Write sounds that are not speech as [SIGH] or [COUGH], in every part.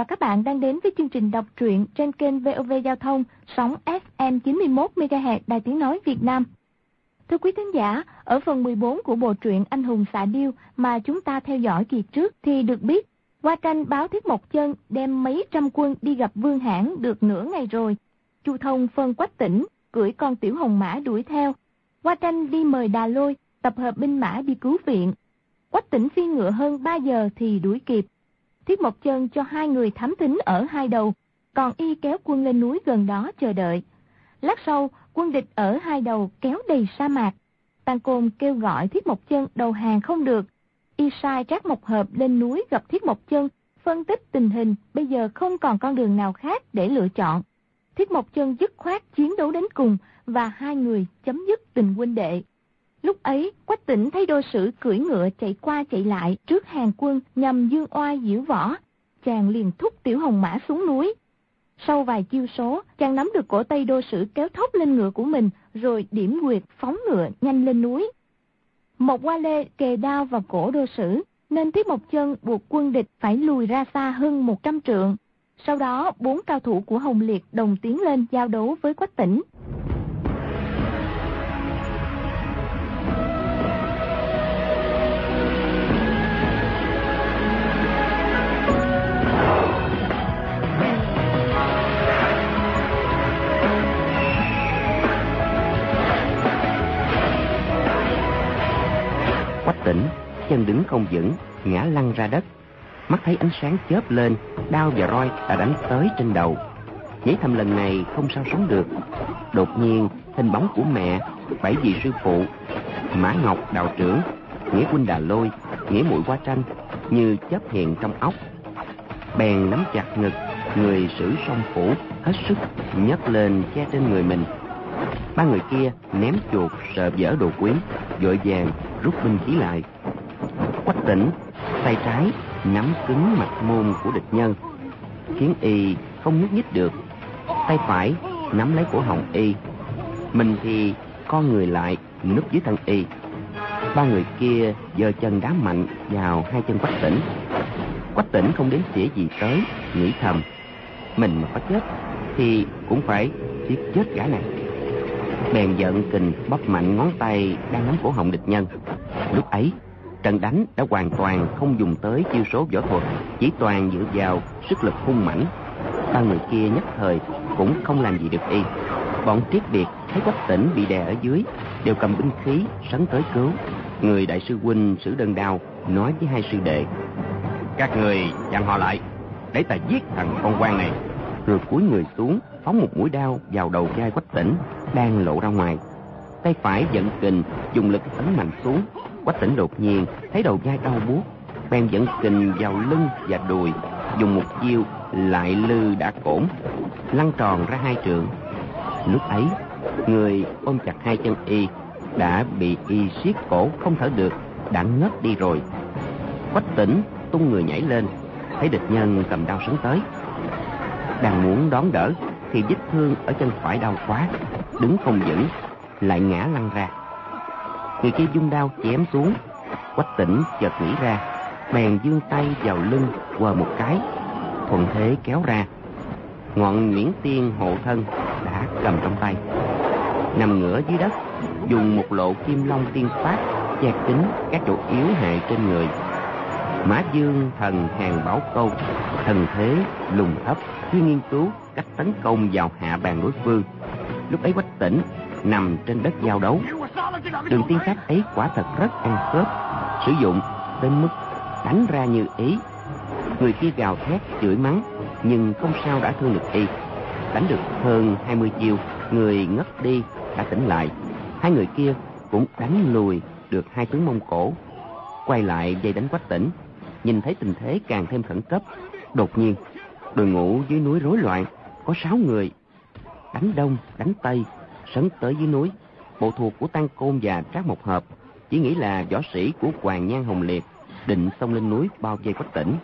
và các bạn đang đến với chương trình đọc truyện trên kênh VOV Giao thông sóng FM 91 MHz Đài Tiếng nói Việt Nam. Thưa quý khán giả, ở phần 14 của bộ truyện Anh hùng xạ điêu mà chúng ta theo dõi kỳ trước thì được biết, Qua Tranh báo Thiết Mộc Chân đem mấy trăm quân đi gặp Vương Hãn được nửa ngày rồi. Chu Thông phân quách tỉnh, cưỡi con tiểu hồng mã đuổi theo. Qua Tranh đi mời Đà Lôi, tập hợp binh mã đi cứu viện. Quách tỉnh phi ngựa hơn 3 giờ thì đuổi kịp. Thiết Mộc Chân cho hai người thám thính ở hai đầu, còn y kéo quân lên núi gần đó chờ đợi. Lát sau, quân địch ở hai đầu kéo đầy sa mạc. Tăng Côn kêu gọi Thiết Mộc Chân đầu hàng không được. Y sai Trác Mộc Hợp lên núi gặp Thiết Mộc Chân, phân tích tình hình bây giờ không còn con đường nào khác để lựa chọn. Thiết Mộc Chân dứt khoát chiến đấu đến cùng và hai người chấm dứt tình huynh đệ. Lúc ấy, Quách tỉnh thấy đô sử cưỡi ngựa chạy qua chạy lại trước hàng quân nhằm dương oai diễu võ. Chàng liền thúc tiểu hồng mã xuống núi. Sau vài chiêu số, chàng nắm được cổ tay đô sử kéo thốc lên ngựa của mình, rồi điểm quyệt phóng ngựa nhanh lên núi. Một hoa lê kề đao vào cổ đô sử, nên Thiết Mộc Chân buộc quân địch phải lùi ra xa hơn 100 trượng. Sau đó, bốn cao thủ của Hồng Liệt đồng tiến lên giao đấu với Quách Tĩnh tỉnh không vững, ngã lăn ra đất. Mắt thấy ánh sáng chớp lên, đao và roi đã đánh tới trên đầu. Nhảy thầm lần này không sao sống được. Đột nhiên, hình bóng của mẹ, bảy vị sư phụ, mã ngọc, đạo trưởng, nghĩa huynh đà lôi, nghĩa mũi qua tranh như chớp hiện trong óc. Bèn nắm chặt ngực, người sử song phủ, hết sức nhấc lên che trên người mình. Ba người kia ném chuột sợ vỡ đồ quý vội vàng rút binh khí lại quách tỉnh, tay trái nắm cứng mặt môn của địch nhân. Khiến y không nhúc nhích được, tay phải nắm lấy cổ họng y. Mình thì con người lại, núp dưới thân y. Ba người kia giơ chân đá mạnh vào hai chân quách tỉnh. Quách tỉnh không đến xỉa gì tới, nghĩ thầm, mình mà có chết thì cũng phải giết chết gã này. Bèn giận kình bóp mạnh ngón tay đang nắm cổ họng địch nhân. Lúc ấy trận đánh đã hoàn toàn không dùng tới chiêu số võ thuật, chỉ toàn dựa vào sức lực hung mãnh. Ba người kia nhất thời cũng không làm gì được y. Bọn triết biệt thấy quách tỉnh bị đè ở dưới, đều cầm binh khí sấn tới cứu. Người đại sư huynh sử đơn đao nói với hai sư đệ, các người chặn họ lại, để ta giết thằng con quan này. Rồi cúi người xuống, phóng một mũi đao vào đầu vai quách tỉnh, đang lộ ra ngoài. Tay phải giận kình dùng lực ấn mạnh xuống quách tỉnh đột nhiên thấy đầu vai đau buốt, bèn dẫn kình vào lưng và đùi, dùng một chiêu lại lư đã cổn, lăn tròn ra hai trượng lúc ấy, người ôm chặt hai chân y đã bị y siết cổ không thở được, đã ngất đi rồi. Quách tỉnh tung người nhảy lên, thấy địch nhân cầm đao sấn tới. Đang muốn đón đỡ thì vết thương ở chân phải đau quá, đứng không vững, lại ngã lăn ra người kia dung đao chém xuống, quách tỉnh chợt nghĩ ra, bèn dương tay vào lưng, quờ một cái. Thuận thế kéo ra. Ngọn nguyễn tiên hộ thân đã cầm trong tay. Nằm ngửa dưới đất, dùng một lộ kim long tiên pháp che kín các chỗ yếu hại trên người. Mã dương thần hàng bảo câu, thần thế lùng thấp chuyên nghiên cứu cách tấn công vào hạ bàn đối phương. Lúc ấy quách tỉnh nằm trên đất giao đấu đường tiên pháp ấy quả thật rất ăn khớp, sử dụng đến mức đánh ra như ý. Người kia gào thét, chửi mắng, nhưng không sao đã thương được y. Đánh được hơn 20 chiêu, người ngất đi đã tỉnh lại. Hai người kia cũng đánh lùi được hai tướng mông cổ, quay lại dây đánh quách tỉnh. Nhìn thấy tình thế càng thêm khẩn cấp, đột nhiên, đội ngũ dưới núi rối loạn, có sáu người, đánh đông, đánh tây, sấn tới dưới núi bộ thuộc của tăng côn và trác mộc hợp chỉ nghĩ là võ sĩ của hoàng nhan hồng liệt định xông lên núi bao vây quách tỉnh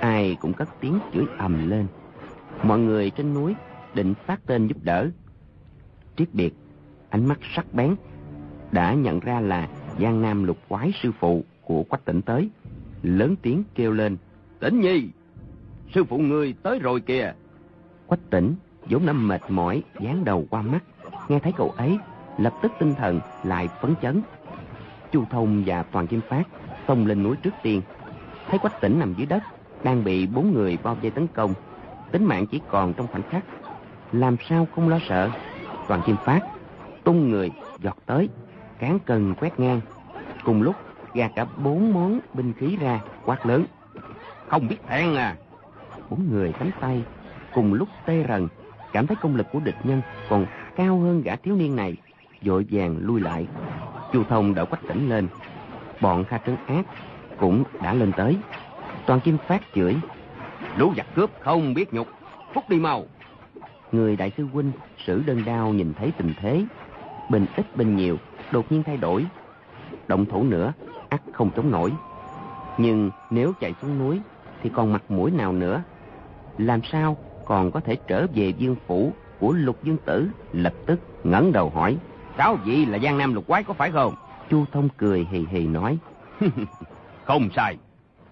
ai cũng cất tiếng chửi ầm lên mọi người trên núi định phát tên giúp đỡ triết biệt ánh mắt sắc bén đã nhận ra là giang nam lục quái sư phụ của quách tỉnh tới lớn tiếng kêu lên tỉnh nhi sư phụ người tới rồi kìa. Quách tỉnh, vốn năm mệt mỏi, dán đầu qua mắt. Nghe thấy cậu ấy, lập tức tinh thần lại phấn chấn. Chu Thông và Toàn Kim Phát xông lên núi trước tiên. Thấy Quách tỉnh nằm dưới đất, đang bị bốn người bao vây tấn công. Tính mạng chỉ còn trong khoảnh khắc. Làm sao không lo sợ? Toàn Kim Phát tung người giọt tới, cán cần quét ngang. Cùng lúc gạt cả bốn món binh khí ra, quát lớn. Không biết thẹn à! Bốn người cánh tay, cùng lúc tê rần, cảm thấy công lực của địch nhân còn cao hơn gã thiếu niên này, vội vàng lui lại. Chu Thông đã quách tỉnh lên. Bọn Kha Trấn Ác cũng đã lên tới. Toàn Kim Phát chửi. Lũ giặc cướp không biết nhục, phúc đi mau. Người đại sư huynh sử đơn đao nhìn thấy tình thế. Bình ít bình nhiều, đột nhiên thay đổi. Động thủ nữa, ắt không chống nổi. Nhưng nếu chạy xuống núi thì còn mặt mũi nào nữa? Làm sao còn có thể trở về dương phủ của lục dương tử lập tức ngẩng đầu hỏi sáu vị là giang nam lục quái có phải không? Chu thông cười hì hì nói. [LAUGHS] Không sai.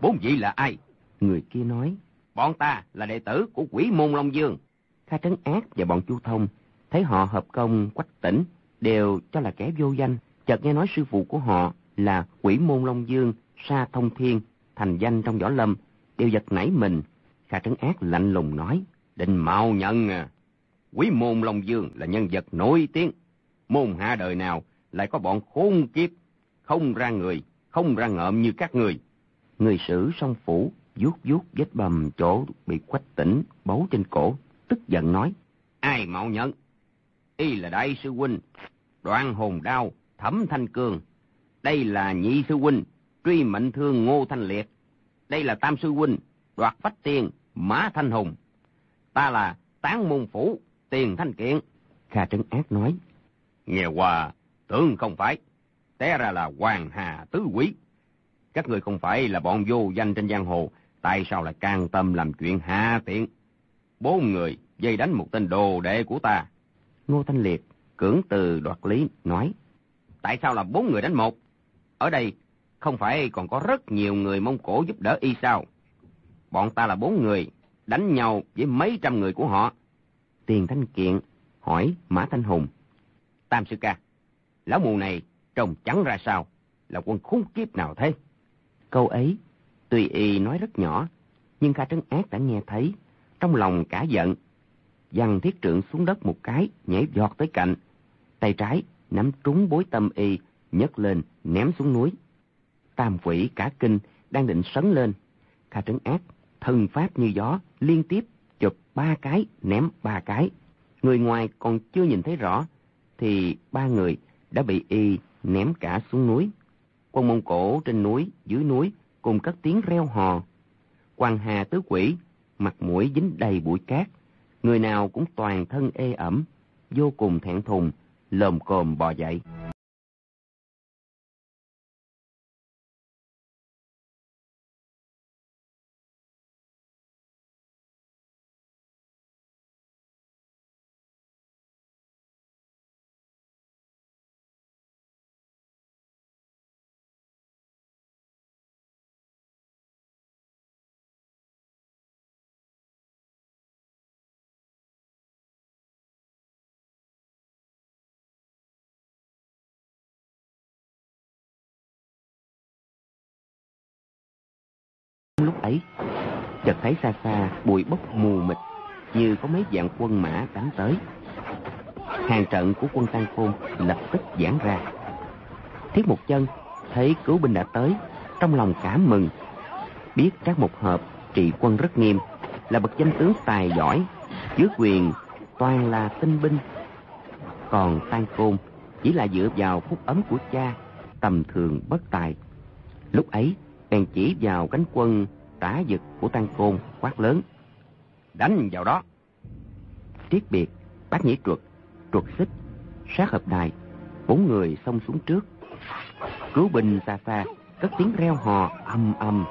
Bốn vị là ai? Người kia nói. Bọn ta là đệ tử của quỷ môn long dương. Kha trấn ác và bọn chu thông thấy họ hợp công quách tỉnh đều cho là kẻ vô danh. Chợt nghe nói sư phụ của họ là quỷ môn long dương sa thông thiên thành danh trong võ lâm đều giật nảy mình. Kha trấn ác lạnh lùng nói định mau nhận à. Quý môn long dương là nhân vật nổi tiếng môn hạ đời nào lại có bọn khốn kiếp, không ra người, không ra ngợm như các người. Người sử song phủ, vuốt vuốt vết bầm chỗ bị quách tỉnh, bấu trên cổ, tức giận nói, ai mạo nhận? Y là đại sư huynh, đoạn hồn đao, thẩm thanh cường. Đây là nhị sư huynh, truy mệnh thương ngô thanh liệt. Đây là tam sư huynh, đoạt phách tiền, mã thanh hùng. Ta là tán môn phủ, tiền thanh kiện. Kha trấn ác nói nghe qua tưởng không phải. Té ra là hoàng hà tứ quý. Các người không phải là bọn vô danh trên giang hồ. Tại sao lại can tâm làm chuyện hạ tiện? Bốn người dây đánh một tên đồ đệ của ta. Ngô thanh liệt, cưỡng từ đoạt lý, nói. Tại sao là bốn người đánh một? Ở đây không phải còn có rất nhiều người mông cổ giúp đỡ y sao? Bọn ta là bốn người, đánh nhau với mấy trăm người của họ. Tiền thanh kiện hỏi mã thanh hùng tam sư ca. Lão mù này trông trắng ra sao? Là quân khốn kiếp nào thế? Câu ấy tuy y nói rất nhỏ, nhưng kha trấn ác đã nghe thấy, trong lòng cả giận. Dằn thiết trượng xuống đất một cái, nhảy giọt tới cạnh. Tay trái nắm trúng bối tâm y, nhấc lên, ném xuống núi. Tam quỷ cả kinh đang định sấn lên. Kha trấn ác, thân pháp như gió, liên tiếp chụp ba cái, ném ba cái. Người ngoài còn chưa nhìn thấy rõ thì ba người đã bị y ném cả xuống núi. Quân mông cổ trên núi, dưới núi, cùng các tiếng reo hò. Quan hà tứ quỷ, mặt mũi dính đầy bụi cát. Người nào cũng toàn thân ê ẩm, vô cùng thẹn thùng, lồm cồm bò dậy. Chợt thấy xa xa bụi bốc mù mịt, như có mấy dạng quân mã đánh tới. Hàng trận của quân tăng khôn lập tức giãn ra. Thiết một chân, thấy cứu binh đã tới, trong lòng cảm mừng. Biết các một hợp trị quân rất nghiêm, là bậc danh tướng tài giỏi, dưới quyền toàn là tinh binh. Còn tăng côn chỉ là dựa vào phúc ấm của cha, tầm thường bất tài. Lúc ấy, bèn chỉ vào cánh quân tả dực của tăng côn quát lớn. Đánh vào đó. Triết biệt bác nhĩ truật truật xích, sát hợp đài, bốn người xông xuống trước. Cứu binh xa xa cất tiếng reo hò âm âm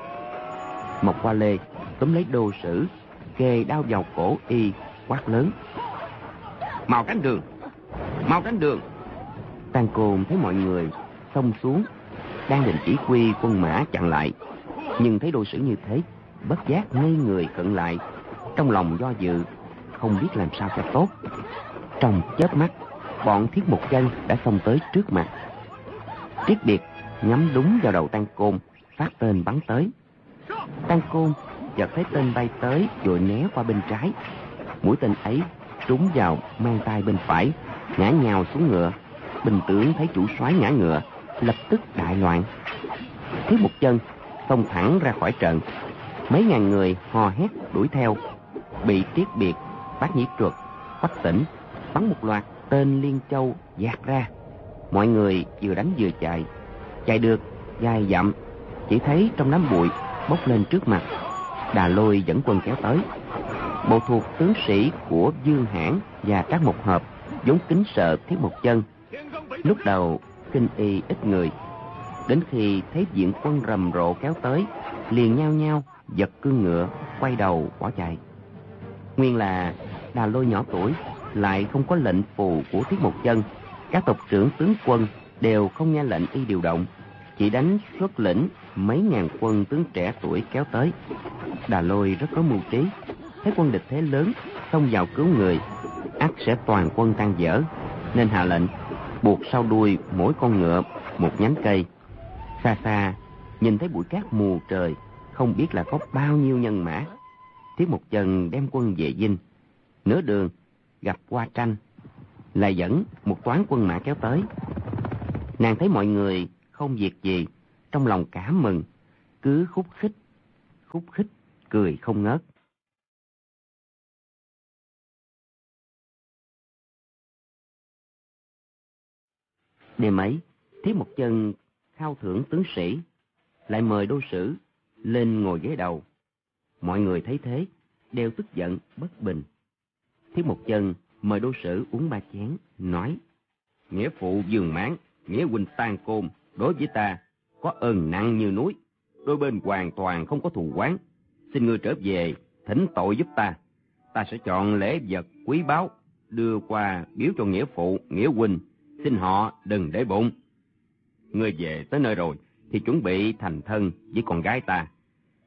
một hoa lê túm lấy đồ sử kề đao vào cổ y, quát lớn. Mau tránh đường, mau tránh đường. Tăng côn thấy mọi người xông xuống, đang định chỉ quy quân mã chặn lại nhưng thấy đồ sử như thế bất giác ngây người cận lại, trong lòng do dự, không biết làm sao cho tốt. Trong chớp mắt, bọn thiết một chân đã xông tới trước mặt. Triết biệt nhắm đúng vào đầu tăng côn, phát tên bắn tới. Tăng côn chợt thấy tên bay tới rồi né qua bên trái. Mũi tên ấy trúng vào mang tay bên phải, ngã nhào xuống ngựa. Bình tướng thấy chủ soái ngã ngựa, lập tức đại loạn. Thiếu một chân, xông thẳng ra khỏi trận. Mấy ngàn người hò hét đuổi theo, bị tiết biệt, bác nhĩ truật, quách tỉnh, bắn một loạt tên liên châu dạt ra. Mọi người vừa đánh vừa chạy, chạy được dài dặm, chỉ thấy trong đám bụi bốc lên trước mặt. Đà lôi dẫn quân kéo tới. Bộ thuộc tướng sĩ của Dương Hãn và các một hợp vốn kính sợ thiết một chân. Lúc đầu kinh y ít người, đến khi thấy diện quân rầm rộ kéo tới, liền nhao nhao giật cương ngựa, quay đầu bỏ chạy. Nguyên là đà lôi nhỏ tuổi, lại không có lệnh phù của thiết một chân. Các tộc trưởng tướng quân đều không nghe lệnh y điều động, chỉ đánh xuất lĩnh mấy ngàn quân tướng trẻ tuổi kéo tới. Đà lôi rất có mưu trí, thấy quân địch thế lớn, xông vào cứu người, ắt sẽ toàn quân tan dở, nên hạ lệnh buộc sau đuôi mỗi con ngựa một nhánh cây. Xa xa, nhìn thấy bụi cát mù trời, không biết là có bao nhiêu nhân mã. thiếu một chân đem quân về dinh. Nửa đường, gặp qua tranh, là dẫn một toán quân mã kéo tới. Nàng thấy mọi người không việc gì, trong lòng cảm mừng, cứ khúc khích, khúc khích, cười không ngớt. Đêm ấy, thiếu một chân khao thưởng tướng sĩ, lại mời đô sử lên ngồi ghế đầu. Mọi người thấy thế, đều tức giận, bất bình. Thiếu một chân mời đô sử uống ba chén, nói, Nghĩa phụ dường mãn, nghĩa huynh tan côn, đối với ta, có ơn nặng như núi, đôi bên hoàn toàn không có thù quán. Xin ngươi trở về, thỉnh tội giúp ta. Ta sẽ chọn lễ vật quý báu, đưa qua biếu cho nghĩa phụ, nghĩa huynh, xin họ đừng để bụng. Ngươi về tới nơi rồi, thì chuẩn bị thành thân với con gái ta.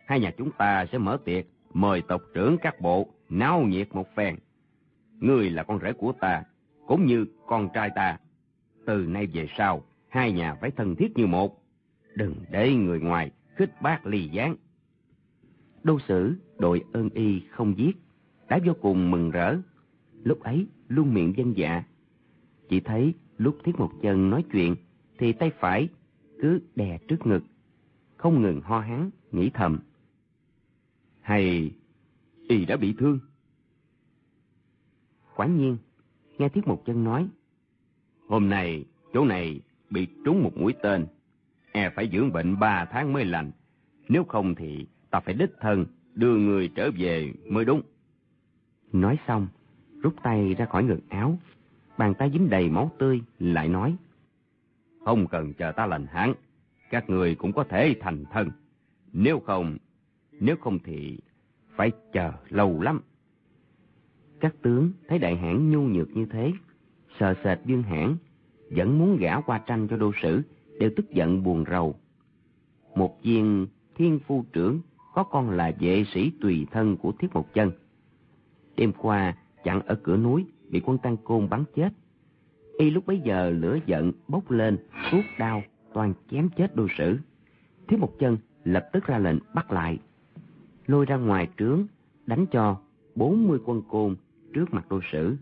Hai nhà chúng ta sẽ mở tiệc, mời tộc trưởng các bộ, náo nhiệt một phen. Ngươi là con rể của ta, cũng như con trai ta. Từ nay về sau, hai nhà phải thân thiết như một. Đừng để người ngoài khích bác ly gián. Đô sử đội ơn y không giết, đã vô cùng mừng rỡ. Lúc ấy luôn miệng dân dạ. Chỉ thấy lúc thiết một chân nói chuyện, thì tay phải cứ đè trước ngực, không ngừng ho hán, nghĩ thầm. Hay y đã bị thương? Quả nhiên, nghe Thiết Một Chân nói, hôm nay chỗ này bị trúng một mũi tên, e phải dưỡng bệnh ba tháng mới lành, nếu không thì ta phải đích thân đưa người trở về mới đúng. Nói xong, rút tay ra khỏi ngực áo, bàn tay dính đầy máu tươi, lại nói. Không cần chờ ta lành hẳn, các người cũng có thể thành thân. Nếu không, nếu không thì phải chờ lâu lắm. Các tướng thấy đại hãn nhu nhược như thế, sờ sệt dương hãn, vẫn muốn gả qua tranh cho đô sử, đều tức giận buồn rầu. Một viên thiên phu trưởng có con là vệ sĩ tùy thân của thiết một chân. Đêm qua, chặn ở cửa núi, bị quân tăng côn bắn chết. Y lúc bấy giờ lửa giận bốc lên, tuốt đau, toàn chém chết đô sử. Thiếu một chân lập tức ra lệnh bắt lại. Lôi ra ngoài trướng, đánh cho bốn mươi quân côn trước mặt đô sử.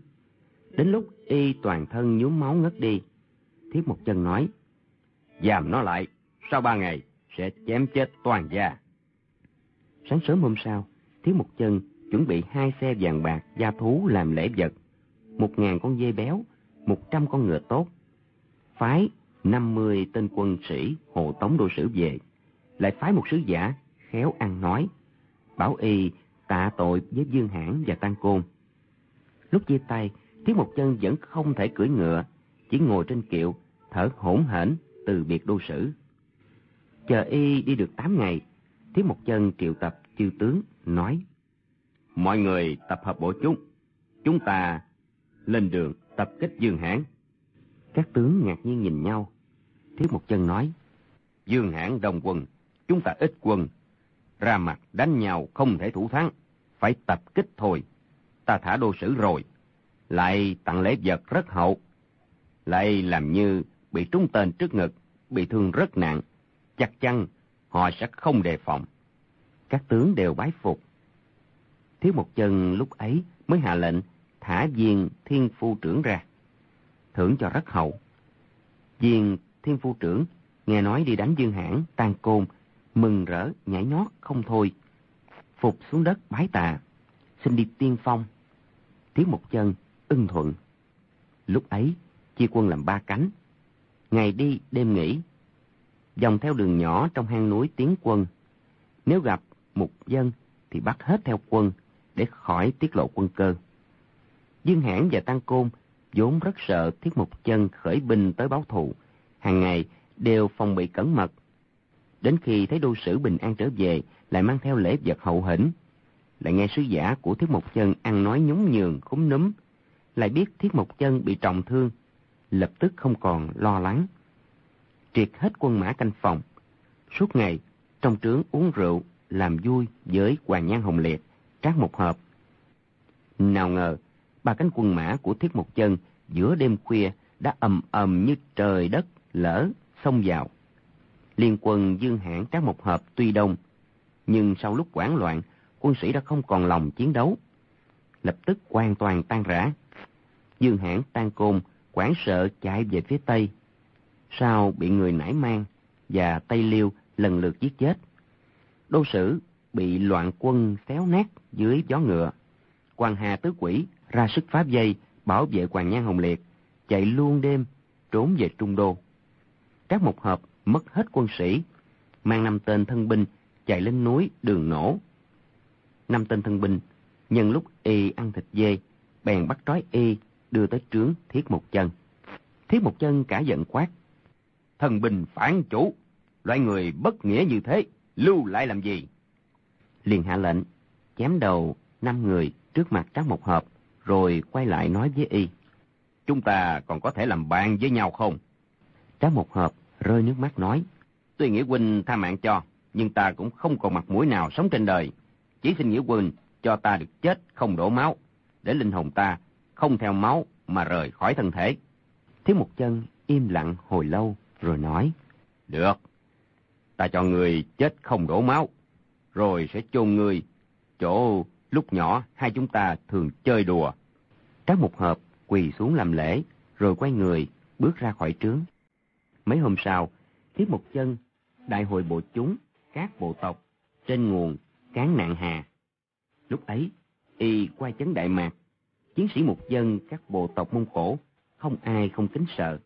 Đến lúc y toàn thân nhuốm máu ngất đi, Thiếu một chân nói, Giam nó lại, sau ba ngày sẽ chém chết toàn gia. Sáng sớm hôm sau, thiếu một chân chuẩn bị hai xe vàng bạc gia thú làm lễ vật, một ngàn con dê béo, một trăm con ngựa tốt. Phái năm mươi tên quân sĩ hộ tống đô sử về, lại phái một sứ giả khéo ăn nói, bảo y tạ tội với Dương Hãn và Tăng Côn. Lúc chia tay, thiếu Một Chân vẫn không thể cưỡi ngựa, chỉ ngồi trên kiệu, thở hổn hển từ biệt đô sử. Chờ y đi được tám ngày, thiếu Một Chân triệu tập chư tướng, nói Mọi người tập hợp bộ chúng, chúng ta lên đường tập kích Dương Hãn. Các tướng ngạc nhiên nhìn nhau. thiếu Một Chân nói, Dương Hãn đồng quân, chúng ta ít quân. ra mặt đánh nhau không thể thủ thắng, phải tập kích thôi. Ta thả đô sử rồi, lại tặng lễ vật rất hậu, lại làm như bị trúng tên trước ngực, bị thương rất nặng, chắc chắn họ sẽ không đề phòng. Các tướng đều bái phục. Thiếu một chân lúc ấy mới hạ lệnh thả viên thiên phu trưởng ra, thưởng cho rất hậu. Viên thiên phu trưởng nghe nói đi đánh dương hãn, tan côn, mừng rỡ, nhảy nhót không thôi. Phục xuống đất bái tạ, xin đi tiên phong. Thiếu một chân, ưng thuận. Lúc ấy, chia quân làm ba cánh. Ngày đi, đêm nghỉ. Dòng theo đường nhỏ trong hang núi tiến quân. Nếu gặp một dân thì bắt hết theo quân để khỏi tiết lộ quân cơ. Dương Hãn và Tăng Côn vốn rất sợ Thiết Mục Chân khởi binh tới báo thù, hàng ngày đều phòng bị cẩn mật. Đến khi thấy đô sử bình an trở về, lại mang theo lễ vật hậu hĩnh. Lại nghe sứ giả của Thiết mục Chân ăn nói nhún nhường, khúm núm. Lại biết Thiết mục Chân bị trọng thương, lập tức không còn lo lắng. Triệt hết quân mã canh phòng. Suốt ngày, trong trướng uống rượu, làm vui với Hoàng Nhan Hồng Liệt, trát một hộp. Nào ngờ, ba cánh quân mã của Thiết một Chân giữa đêm khuya đã ầm ầm như trời đất lỡ xông vào. Liên quân Dương Hãn các một hợp tuy đông, nhưng sau lúc quảng loạn, quân sĩ đã không còn lòng chiến đấu. Lập tức hoàn toàn tan rã. Dương Hãn tan côn, quảng sợ chạy về phía Tây. Sau bị người nải mang và Tây Liêu lần lượt giết chết. Đô sử bị loạn quân xéo nát dưới gió ngựa. Quan Hà Tứ Quỷ ra sức phá dây, bảo vệ Hoàng Nhan Hồng Liệt, chạy luôn đêm, trốn về Trung Đô. Các một hợp mất hết quân sĩ, mang năm tên thân binh chạy lên núi đường nổ. Năm tên thân binh, nhân lúc y ăn thịt dê, bèn bắt trói y đưa tới trướng Thiết Một Chân. Thiết Một Chân cả giận quát. Thân binh phản chủ, loại người bất nghĩa như thế, lưu lại làm gì? Liền hạ lệnh, chém đầu năm người trước mặt Trác Một Hợp, rồi quay lại nói với y. Chúng ta còn có thể làm bạn với nhau không? Trác Một Hợp rơi nước mắt nói. Tuy nghĩa huynh tha mạng cho, nhưng ta cũng không còn mặt mũi nào sống trên đời. Chỉ xin nghĩa huynh cho ta được chết không đổ máu, để linh hồn ta không theo máu mà rời khỏi thân thể. Thiếu một chân im lặng hồi lâu rồi nói. Được, ta cho người chết không đổ máu, rồi sẽ chôn người chỗ lúc nhỏ hai chúng ta thường chơi đùa. Trác mục hợp quỳ xuống làm lễ, rồi quay người, bước ra khỏi trướng. Mấy hôm sau, Thiết một chân, đại hội bộ chúng, các bộ tộc, trên nguồn, cán nạn hà. Lúc ấy, y quay chấn Đại Mạc, chiến sĩ một dân các bộ tộc Mông Cổ, không ai không kính sợ.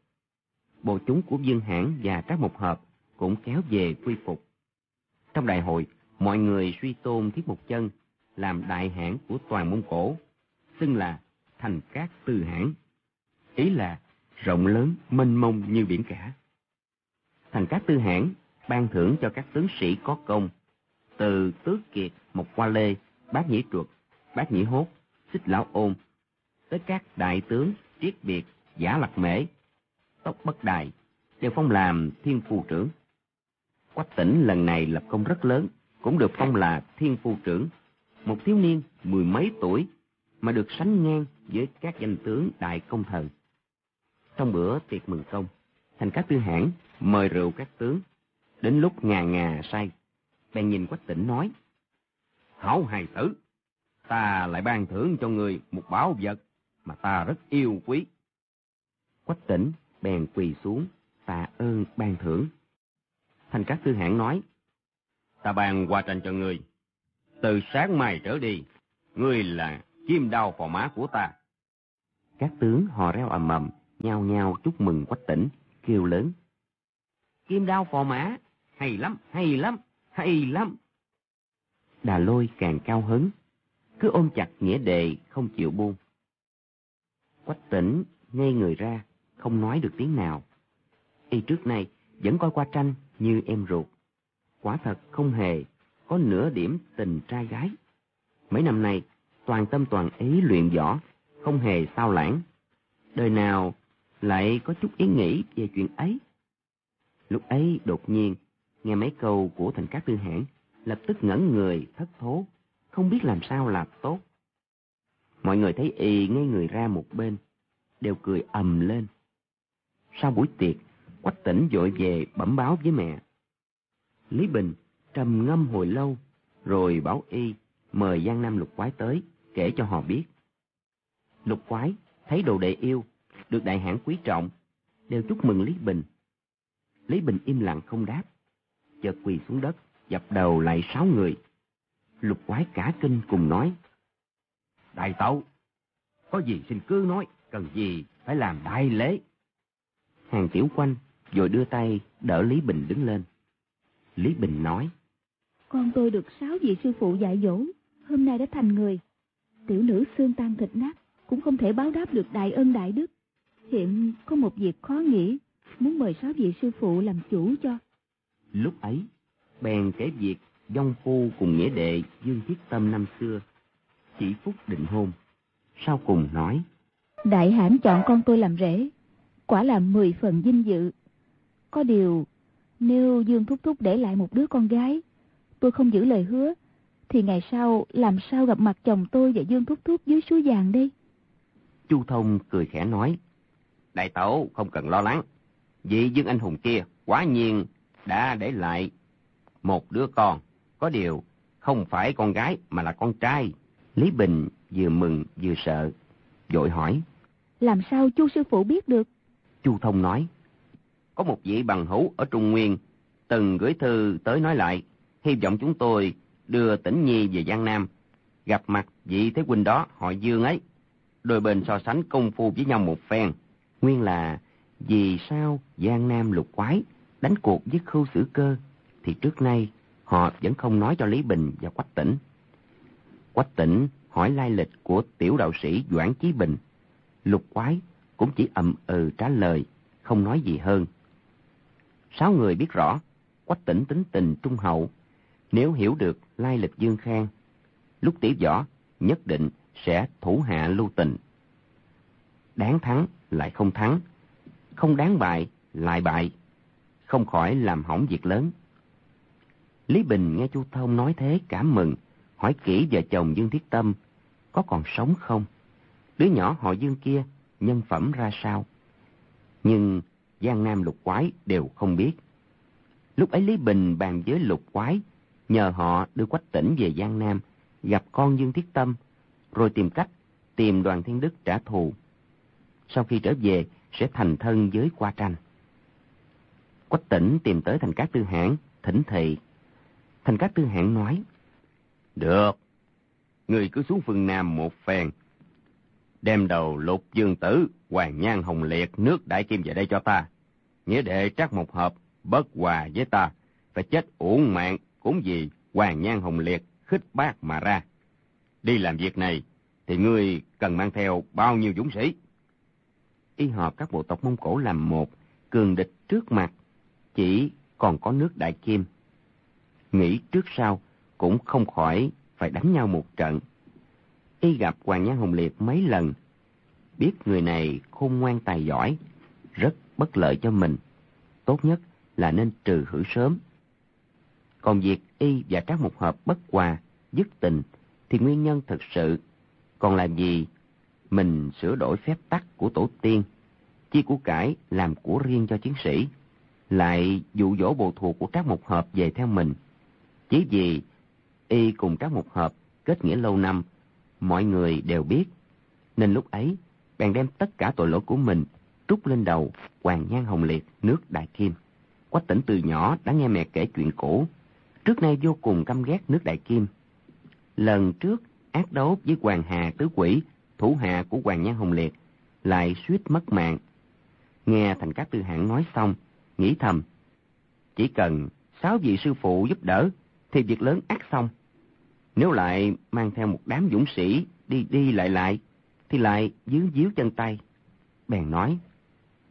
Bộ chúng của Dương Hãn và các mục hợp cũng kéo về quy phục. Trong đại hội, mọi người suy tôn Thiết Mục Chân làm đại hãn của toàn Mông Cổ, xưng là thành cát tư hãn. Ý là rộng lớn, mênh mông như biển cả. Thành cát tư hãn ban thưởng cho các tướng sĩ có công, từ tước kiệt, một qua lê, bác nhĩ truật, bác nhĩ hốt, xích lão ôn, tới các đại tướng triết biệt, giả lạc mễ, tốc bất đài, đều phong làm thiên phù trưởng. Quách tỉnh lần này lập công rất lớn, cũng được phong là thiên phu trưởng, một thiếu niên mười mấy tuổi mà được sánh ngang với các danh tướng đại công thần. Trong bữa tiệc mừng công, thành các tư hãn mời rượu các tướng, đến lúc ngà ngà say, bèn nhìn quách tỉnh nói, Hảo hài tử, ta lại ban thưởng cho người một bảo vật mà ta rất yêu quý. Quách tỉnh bèn quỳ xuống, tạ ơn ban thưởng. Thành các tư hãn nói, ta ban qua tranh cho người. Từ sáng mai trở đi, ngươi là kim đao phò má của ta. Các tướng hò reo ầm ầm, nhao nhao chúc mừng quách tỉnh, kêu lớn. Kim đao phò mã, hay lắm, hay lắm, hay lắm. Đà lôi càng cao hứng, cứ ôm chặt nghĩa đề không chịu buông. Quách tỉnh ngây người ra, không nói được tiếng nào. Y trước nay vẫn coi qua tranh như em ruột. Quả thật không hề có nửa điểm tình trai gái. Mấy năm nay, toàn tâm toàn ý luyện võ, không hề sao lãng. Đời nào lại có chút ý nghĩ về chuyện ấy. Lúc ấy đột nhiên, nghe mấy câu của thành các tư hãn, lập tức ngẩn người, thất thố, không biết làm sao là tốt. Mọi người thấy y ngay người ra một bên, đều cười ầm lên. Sau buổi tiệc, Quách tỉnh dội về bẩm báo với mẹ. Lý Bình trầm ngâm hồi lâu, rồi bảo y mời Giang Nam Lục Quái tới, kể cho họ biết. Lục Quái thấy đồ đệ yêu, được đại hãn quý trọng, đều chúc mừng Lý Bình. Lý Bình im lặng không đáp, chợt quỳ xuống đất, dập đầu lại sáu người. Lục Quái cả kinh cùng nói. Đại tẩu, có gì xin cứ nói, cần gì phải làm đại lễ. Hàng tiểu quanh rồi đưa tay đỡ Lý Bình đứng lên. Lý Bình nói. Con tôi được sáu vị sư phụ dạy dỗ, hôm nay đã thành người. Tiểu nữ xương tan thịt nát, cũng không thể báo đáp được đại ân đại đức. Hiện có một việc khó nghĩ, muốn mời sáu vị sư phụ làm chủ cho. Lúc ấy, bèn kể việc dông phu cùng nghĩa đệ Dương Thiết Tâm năm xưa, chỉ phút định hôn. Sau cùng nói, Đại hãn chọn con tôi làm rể, quả là mười phần vinh dự. Có điều, nếu Dương Thúc Thúc để lại một đứa con gái, tôi không giữ lời hứa, thì ngày sau làm sao gặp mặt chồng tôi và Dương Thúc Thúc dưới suối vàng đây? Chu Thông cười khẽ nói, Đại tẩu không cần lo lắng, vị Dương Anh Hùng kia quả nhiên đã để lại một đứa con, có điều không phải con gái mà là con trai. Lý Bình vừa mừng vừa sợ, vội hỏi. Làm sao chu sư phụ biết được? Chu Thông nói. Có một vị bằng hữu ở Trung Nguyên, từng gửi thư tới nói lại, hy vọng chúng tôi đưa tỉnh Nhi về Giang Nam, gặp mặt vị thế huynh đó họ Dương ấy. Đôi bên so sánh công phu với nhau một phen. Nguyên là vì sao Giang Nam lục quái đánh cuộc với khưu sử cơ, thì trước nay họ vẫn không nói cho Lý Bình và Quách Tỉnh. Quách Tỉnh hỏi lai lịch của tiểu đạo sĩ Doãn Chí Bình. Lục quái cũng chỉ ậm ừ trả lời, không nói gì hơn. Sáu người biết rõ, Quách Tỉnh tính tình trung hậu, nếu hiểu được lai lịch Dương Khang, lúc tỉ võ nhất định sẽ thủ hạ lưu tình. Đáng thắng lại không thắng, không đáng bại lại bại, không khỏi làm hỏng việc lớn. Lý Bình nghe Chu Thông nói thế cảm mừng, hỏi kỹ vợ chồng Dương Thiết Tâm có còn sống không? Đứa nhỏ họ Dương kia nhân phẩm ra sao? Nhưng Giang Nam lục quái đều không biết. Lúc ấy Lý Bình bàn với lục quái, nhờ họ đưa Quách tỉnh về Giang Nam, gặp con Dương Thiết Tâm, rồi tìm cách tìm đoàn thiên đức trả thù. Sau khi trở về, sẽ thành thân với qua tranh. Quách tỉnh tìm tới thành cát tư hãn, thỉnh thị. Thành cát tư hãn nói, Được, người cứ xuống phương Nam một phen. Đem đầu lục dương tử, hoàng nhan hồng liệt, nước đại kim về đây cho ta. Nghĩa đệ trắc một hợp, bất hòa với ta, phải chết uổng mạng cũng vì hoàng nhan hồng liệt khích bác mà ra. Đi làm việc này, thì ngươi cần mang theo bao nhiêu dũng sĩ? Y họp các bộ tộc Mông Cổ làm một, cường địch trước mặt, chỉ còn có nước Đại Kim. Nghĩ trước sau, cũng không khỏi phải đánh nhau một trận. Y gặp Hoàng Nhan Hồng Liệt mấy lần, biết người này khôn ngoan tài giỏi, rất bất lợi cho mình. Tốt nhất là nên trừ hử sớm. Còn việc Y và các một hợp bất hòa, dứt tình, thì nguyên nhân thực sự còn làm gì mình sửa đổi phép tắc của tổ tiên, chi của cải làm của riêng cho chiến sĩ, lại dụ dỗ bộ thuộc của các một hợp về theo mình. Chỉ vì y cùng các một hợp kết nghĩa lâu năm, mọi người đều biết, nên lúc ấy bèn đem tất cả tội lỗi của mình trút lên đầu Hoàng Nhan Hồng Liệt nước Đại Kim. Quách tỉnh từ nhỏ đã nghe mẹ kể chuyện cũ, trước nay vô cùng căm ghét nước Đại Kim. Lần trước ác đấu với Hoàng Hà Tứ Quỷ, thủ hạ của Hoàng Nhan Hồng Liệt, lại suýt mất mạng. Nghe Thành Cát Tư Hãn nói xong, nghĩ thầm, chỉ cần sáu vị sư phụ giúp đỡ, thì việc lớn ác xong. Nếu lại mang theo một đám dũng sĩ đi đi lại lại, thì lại dướng díu chân tay. Bèn nói,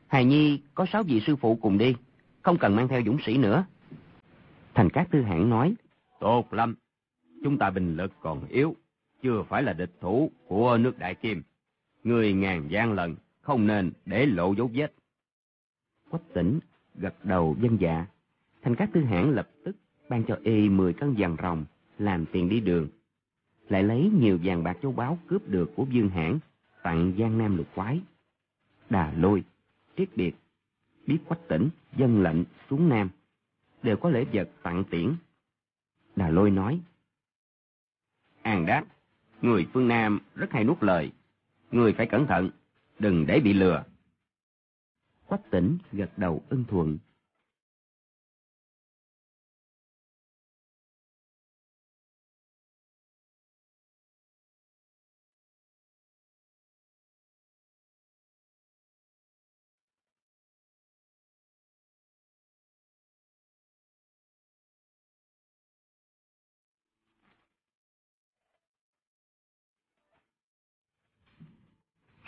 Hài Nhi có sáu vị sư phụ cùng đi, không cần mang theo dũng sĩ nữa. Thành Cát Tư Hãn nói, Tốt lắm, chúng ta bình lực còn yếu, chưa phải là địch thủ của nước Đại Kim. Người ngàn gian lần, không nên để lộ dấu vết. Quách tỉnh gật đầu dân dạ. Thành Cát Tư Hãn lập tức ban cho y 10 cân vàng rồng làm tiền đi đường. Lại lấy nhiều vàng bạc châu báu cướp được của Dương Hãn tặng Giang Nam lục quái. Đà Lôi, Triết Biệt, biết quách tỉnh, dân lệnh xuống Nam, đều có lễ vật tặng tiễn. Đà Lôi nói, An đáp, người phương Nam rất hay nuốt lời, người phải cẩn thận, đừng để bị lừa. Quách tỉnh gật đầu ưng thuận.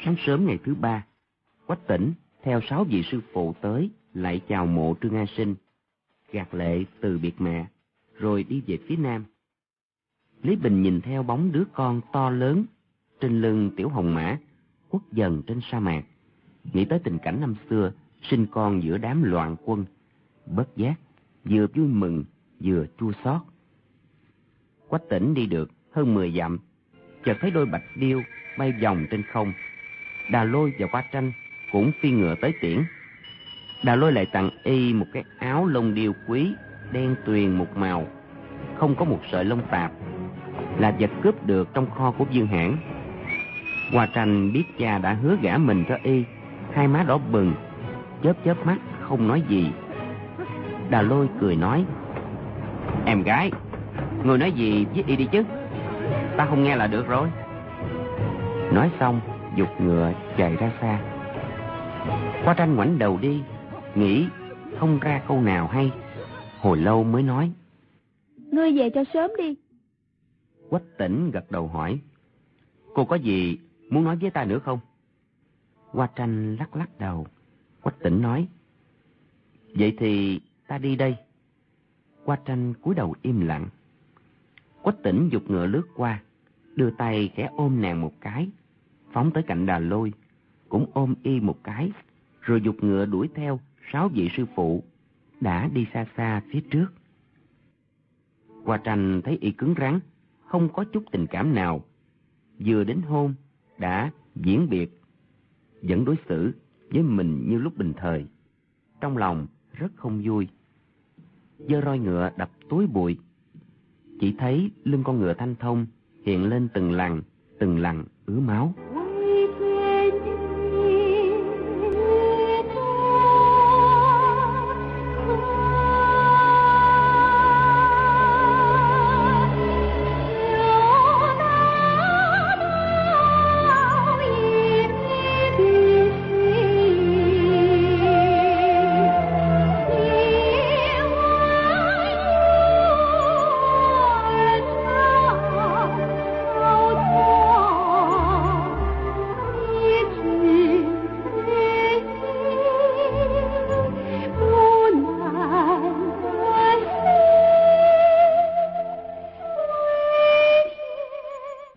Sáng sớm ngày thứ ba, Quách tỉnh theo sáu vị sư phụ tới lại chào mộ Trương A Sinh, gạt lệ từ biệt mẹ, rồi đi về phía nam. Lý Bình nhìn theo bóng đứa con to lớn trên lưng tiểu hồng mã, quất dần trên sa mạc, nghĩ tới tình cảnh năm xưa, sinh con giữa đám loạn quân, bất giác, vừa vui mừng, vừa chua xót. Quách tỉnh đi được hơn 10 dặm, chợt thấy đôi bạch điêu bay vòng trên không. Đà lôi và qua tranh cũng phi ngựa tới tiễn. Đà lôi lại tặng y một cái áo lông điêu quý, đen tuyền một màu, không có một sợi lông tạp, là vật cướp được trong kho của Dương Hãn. Hoa tranh biết cha đã hứa gả mình cho y, hai má đỏ bừng, chớp chớp mắt không nói gì. Đà lôi cười nói, Em gái, người nói gì với y đi chứ, ta không nghe là được rồi. Nói xong, dục ngựa chạy ra xa. Hoa tranh ngoảnh đầu đi, nghĩ không ra câu nào hay. Hồi lâu mới nói. Ngươi về cho sớm đi. Quách tỉnh gật đầu hỏi. Cô có gì muốn nói với ta nữa không? Hoa tranh lắc lắc đầu. Quách tỉnh nói. Vậy thì ta đi đây. Hoa tranh cúi đầu im lặng. Quách tỉnh dục ngựa lướt qua, đưa tay khẽ ôm nàng một cái, phóng tới cạnh đà lôi, cũng ôm y một cái, rồi dục ngựa đuổi theo sáu vị sư phụ, đã đi xa xa phía trước. Hoa tranh thấy y cứng rắn, không có chút tình cảm nào. Vừa đến hôn, đã diễn biệt, vẫn đối xử với mình như lúc bình thời. Trong lòng rất không vui. Dơ roi ngựa đập túi bụi. Chỉ thấy lưng con ngựa thanh thông hiện lên từng lằn, từng lằn ứa máu.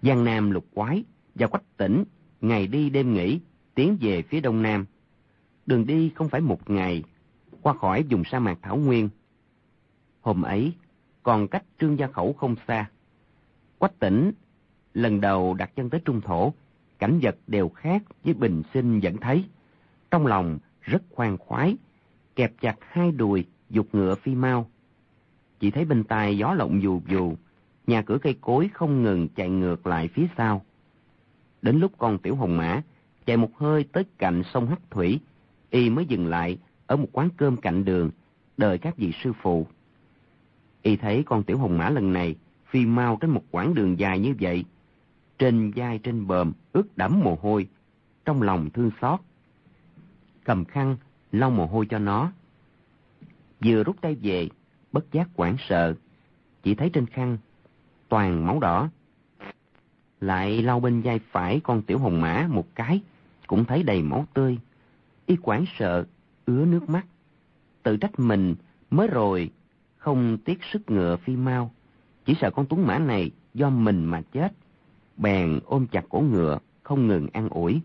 Giang Nam lục quái và quách tỉnh, ngày đi đêm nghỉ, tiến về phía đông nam. Đường đi không phải một ngày, qua khỏi vùng sa mạc Thảo Nguyên. Hôm ấy, còn cách trương gia khẩu không xa. Quách tỉnh, lần đầu đặt chân tới trung thổ, cảnh vật đều khác với bình sinh vẫn thấy. Trong lòng rất khoan khoái, kẹp chặt hai đùi, dục ngựa phi mau. Chỉ thấy bên tai gió lộng dù dù, nhà cửa cây cối không ngừng chạy ngược lại phía sau. Đến lúc con tiểu hồng mã chạy một hơi tới cạnh sông Hắc Thủy, y mới dừng lại ở một quán cơm cạnh đường, đợi các vị sư phụ. Y thấy con tiểu hồng mã lần này phi mau trên một quãng đường dài như vậy, trên vai trên bờm ướt đẫm mồ hôi, trong lòng thương xót. Cầm khăn lau mồ hôi cho nó. Vừa rút tay về, bất giác quảng sợ, chỉ thấy trên khăn toàn máu đỏ. Lại lau bên vai phải con tiểu hồng mã một cái, cũng thấy đầy máu tươi. Y quảng sợ, ứa nước mắt. Tự trách mình mới rồi, không tiếc sức ngựa phi mau. Chỉ sợ con tuấn mã này do mình mà chết. Bèn ôm chặt cổ ngựa, không ngừng ăn ủi.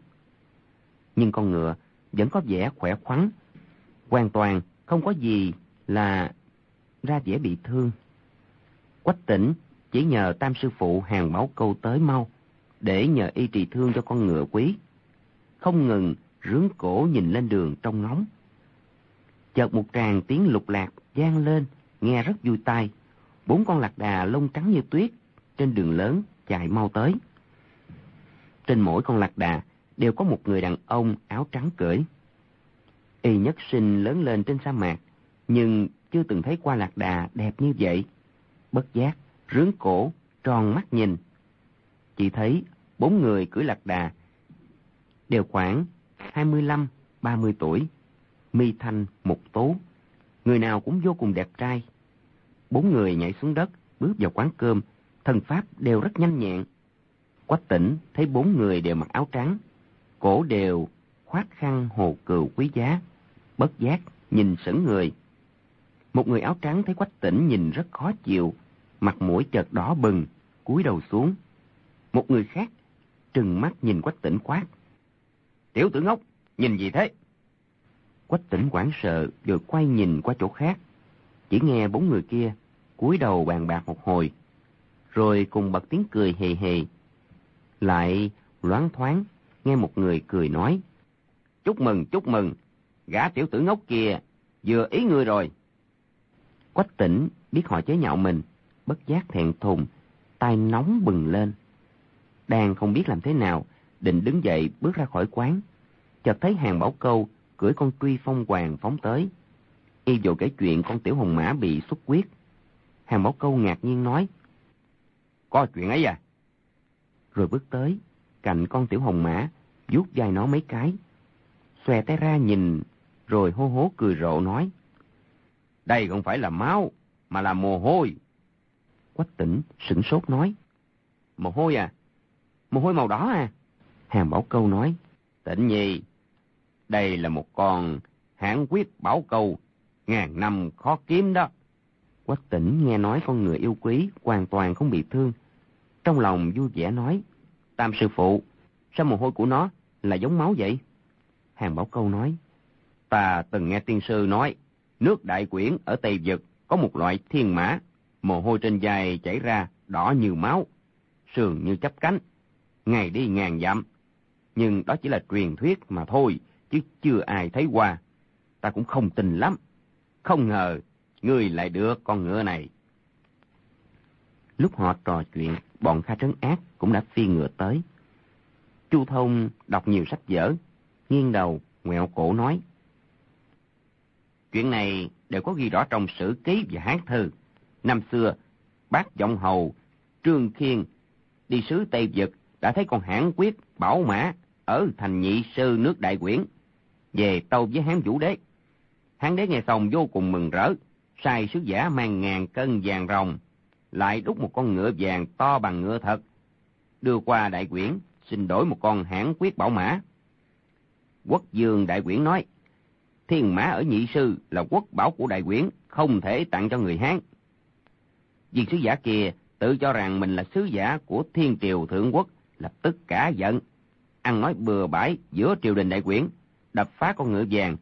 Nhưng con ngựa vẫn có vẻ khỏe khoắn, hoàn toàn không có gì là ra vẻ bị thương. Quách tỉnh chỉ nhờ tam sư phụ hàng máu câu tới mau, để nhờ y trị thương cho con ngựa quý. Không ngừng rướng cổ nhìn lên đường trong ngóng. Chợt một tràng tiếng lục lạc vang lên, nghe rất vui tai. Bốn con lạc đà lông trắng như tuyết, trên đường lớn chạy mau tới. Trên mỗi con lạc đà đều có một người đàn ông áo trắng cưỡi. Y nhất sinh lớn lên trên sa mạc, nhưng chưa từng thấy qua lạc đà đẹp như vậy. Bất giác, rướng cổ, tròn mắt nhìn. Chỉ thấy bốn người cưỡi lạc đà, đều khoảng 25, 30 tuổi, mi thanh, một tố. Người nào cũng vô cùng đẹp trai. Bốn người nhảy xuống đất, bước vào quán cơm, thần pháp đều rất nhanh nhẹn. Quách tỉnh thấy bốn người đều mặc áo trắng, cổ đều khoác khăn hồ cừu quý giá, bất giác nhìn sững người. Một người áo trắng thấy quách tỉnh nhìn rất khó chịu, mặt mũi chợt đỏ bừng, cúi đầu xuống. Một người khác trừng mắt nhìn quách tỉnh quát. Tiểu tử ngốc, nhìn gì thế? Quách tỉnh hoảng sợ rồi quay nhìn qua chỗ khác. Chỉ nghe bốn người kia cúi đầu bàn bạc một hồi, rồi cùng bật tiếng cười hề hề. Lại loáng thoáng nghe một người cười nói. Chúc mừng, chúc mừng, gã tiểu tử ngốc kia vừa ý người rồi. Quách tỉnh biết họ chế nhạo mình, bất giác thẹn thùng, tay nóng bừng lên. Đang không biết làm thế nào, định đứng dậy bước ra khỏi quán. Chợt thấy hàng bảo câu cưỡi con truy phong hoàng phóng tới. Y dụ kể chuyện con tiểu hồng mã bị xuất huyết. Hàng bảo câu ngạc nhiên nói. Có chuyện ấy à? Rồi bước tới, cạnh con tiểu hồng mã, vuốt vai nó mấy cái. Xòe tay ra nhìn, rồi hô hố cười rộ nói. Đây không phải là máu, mà là mồ hôi. Quách tỉnh sửng sốt nói. Mồ hôi à? Mồ hôi màu đỏ à? Hàng Bảo Câu nói. Tịnh nhi, đây là một con hãn quyết bảo câu, ngàn năm khó kiếm đó. Quách tỉnh nghe nói con người yêu quý hoàn toàn không bị thương. Trong lòng vui vẻ nói. Tam sư phụ, sao mồ hôi của nó là giống máu vậy? Hàng Bảo Câu nói. Ta từng nghe tiên sư nói, nước đại quyển ở Tây Vực có một loại thiên mã, mồ hôi trên vai chảy ra đỏ như máu, sườn như chấp cánh, ngày đi ngàn dặm. Nhưng đó chỉ là truyền thuyết mà thôi, chứ chưa ai thấy qua. Ta cũng không tin lắm. Không ngờ, ngươi lại được con ngựa này. Lúc họ trò chuyện, bọn Kha Trấn Ác cũng đã phi ngựa tới. Chu Thông đọc nhiều sách vở, nghiêng đầu, ngoẹo cổ nói. Chuyện này đều có ghi rõ trong sử ký và hán thư. Năm xưa, bác giọng hầu, Trương Khiên, đi sứ Tây Vực đã thấy con hãn quyết bảo mã ở thành nhị sư nước đại quyển, về tâu với hán vũ đế. Hán đế nghe xong vô cùng mừng rỡ, sai sứ giả mang ngàn cân vàng rồng, lại đúc một con ngựa vàng to bằng ngựa thật, đưa qua đại quyển, xin đổi một con hãn quyết bảo mã. Quốc dương đại quyển nói, thiên mã ở nhị sư là quốc bảo của đại quyển, không thể tặng cho người Hán. Viên sứ giả kia tự cho rằng mình là sứ giả của thiên triều thượng quốc, lập tức cả giận, ăn nói bừa bãi giữa triều đình đại quyển, đập phá con ngựa vàng.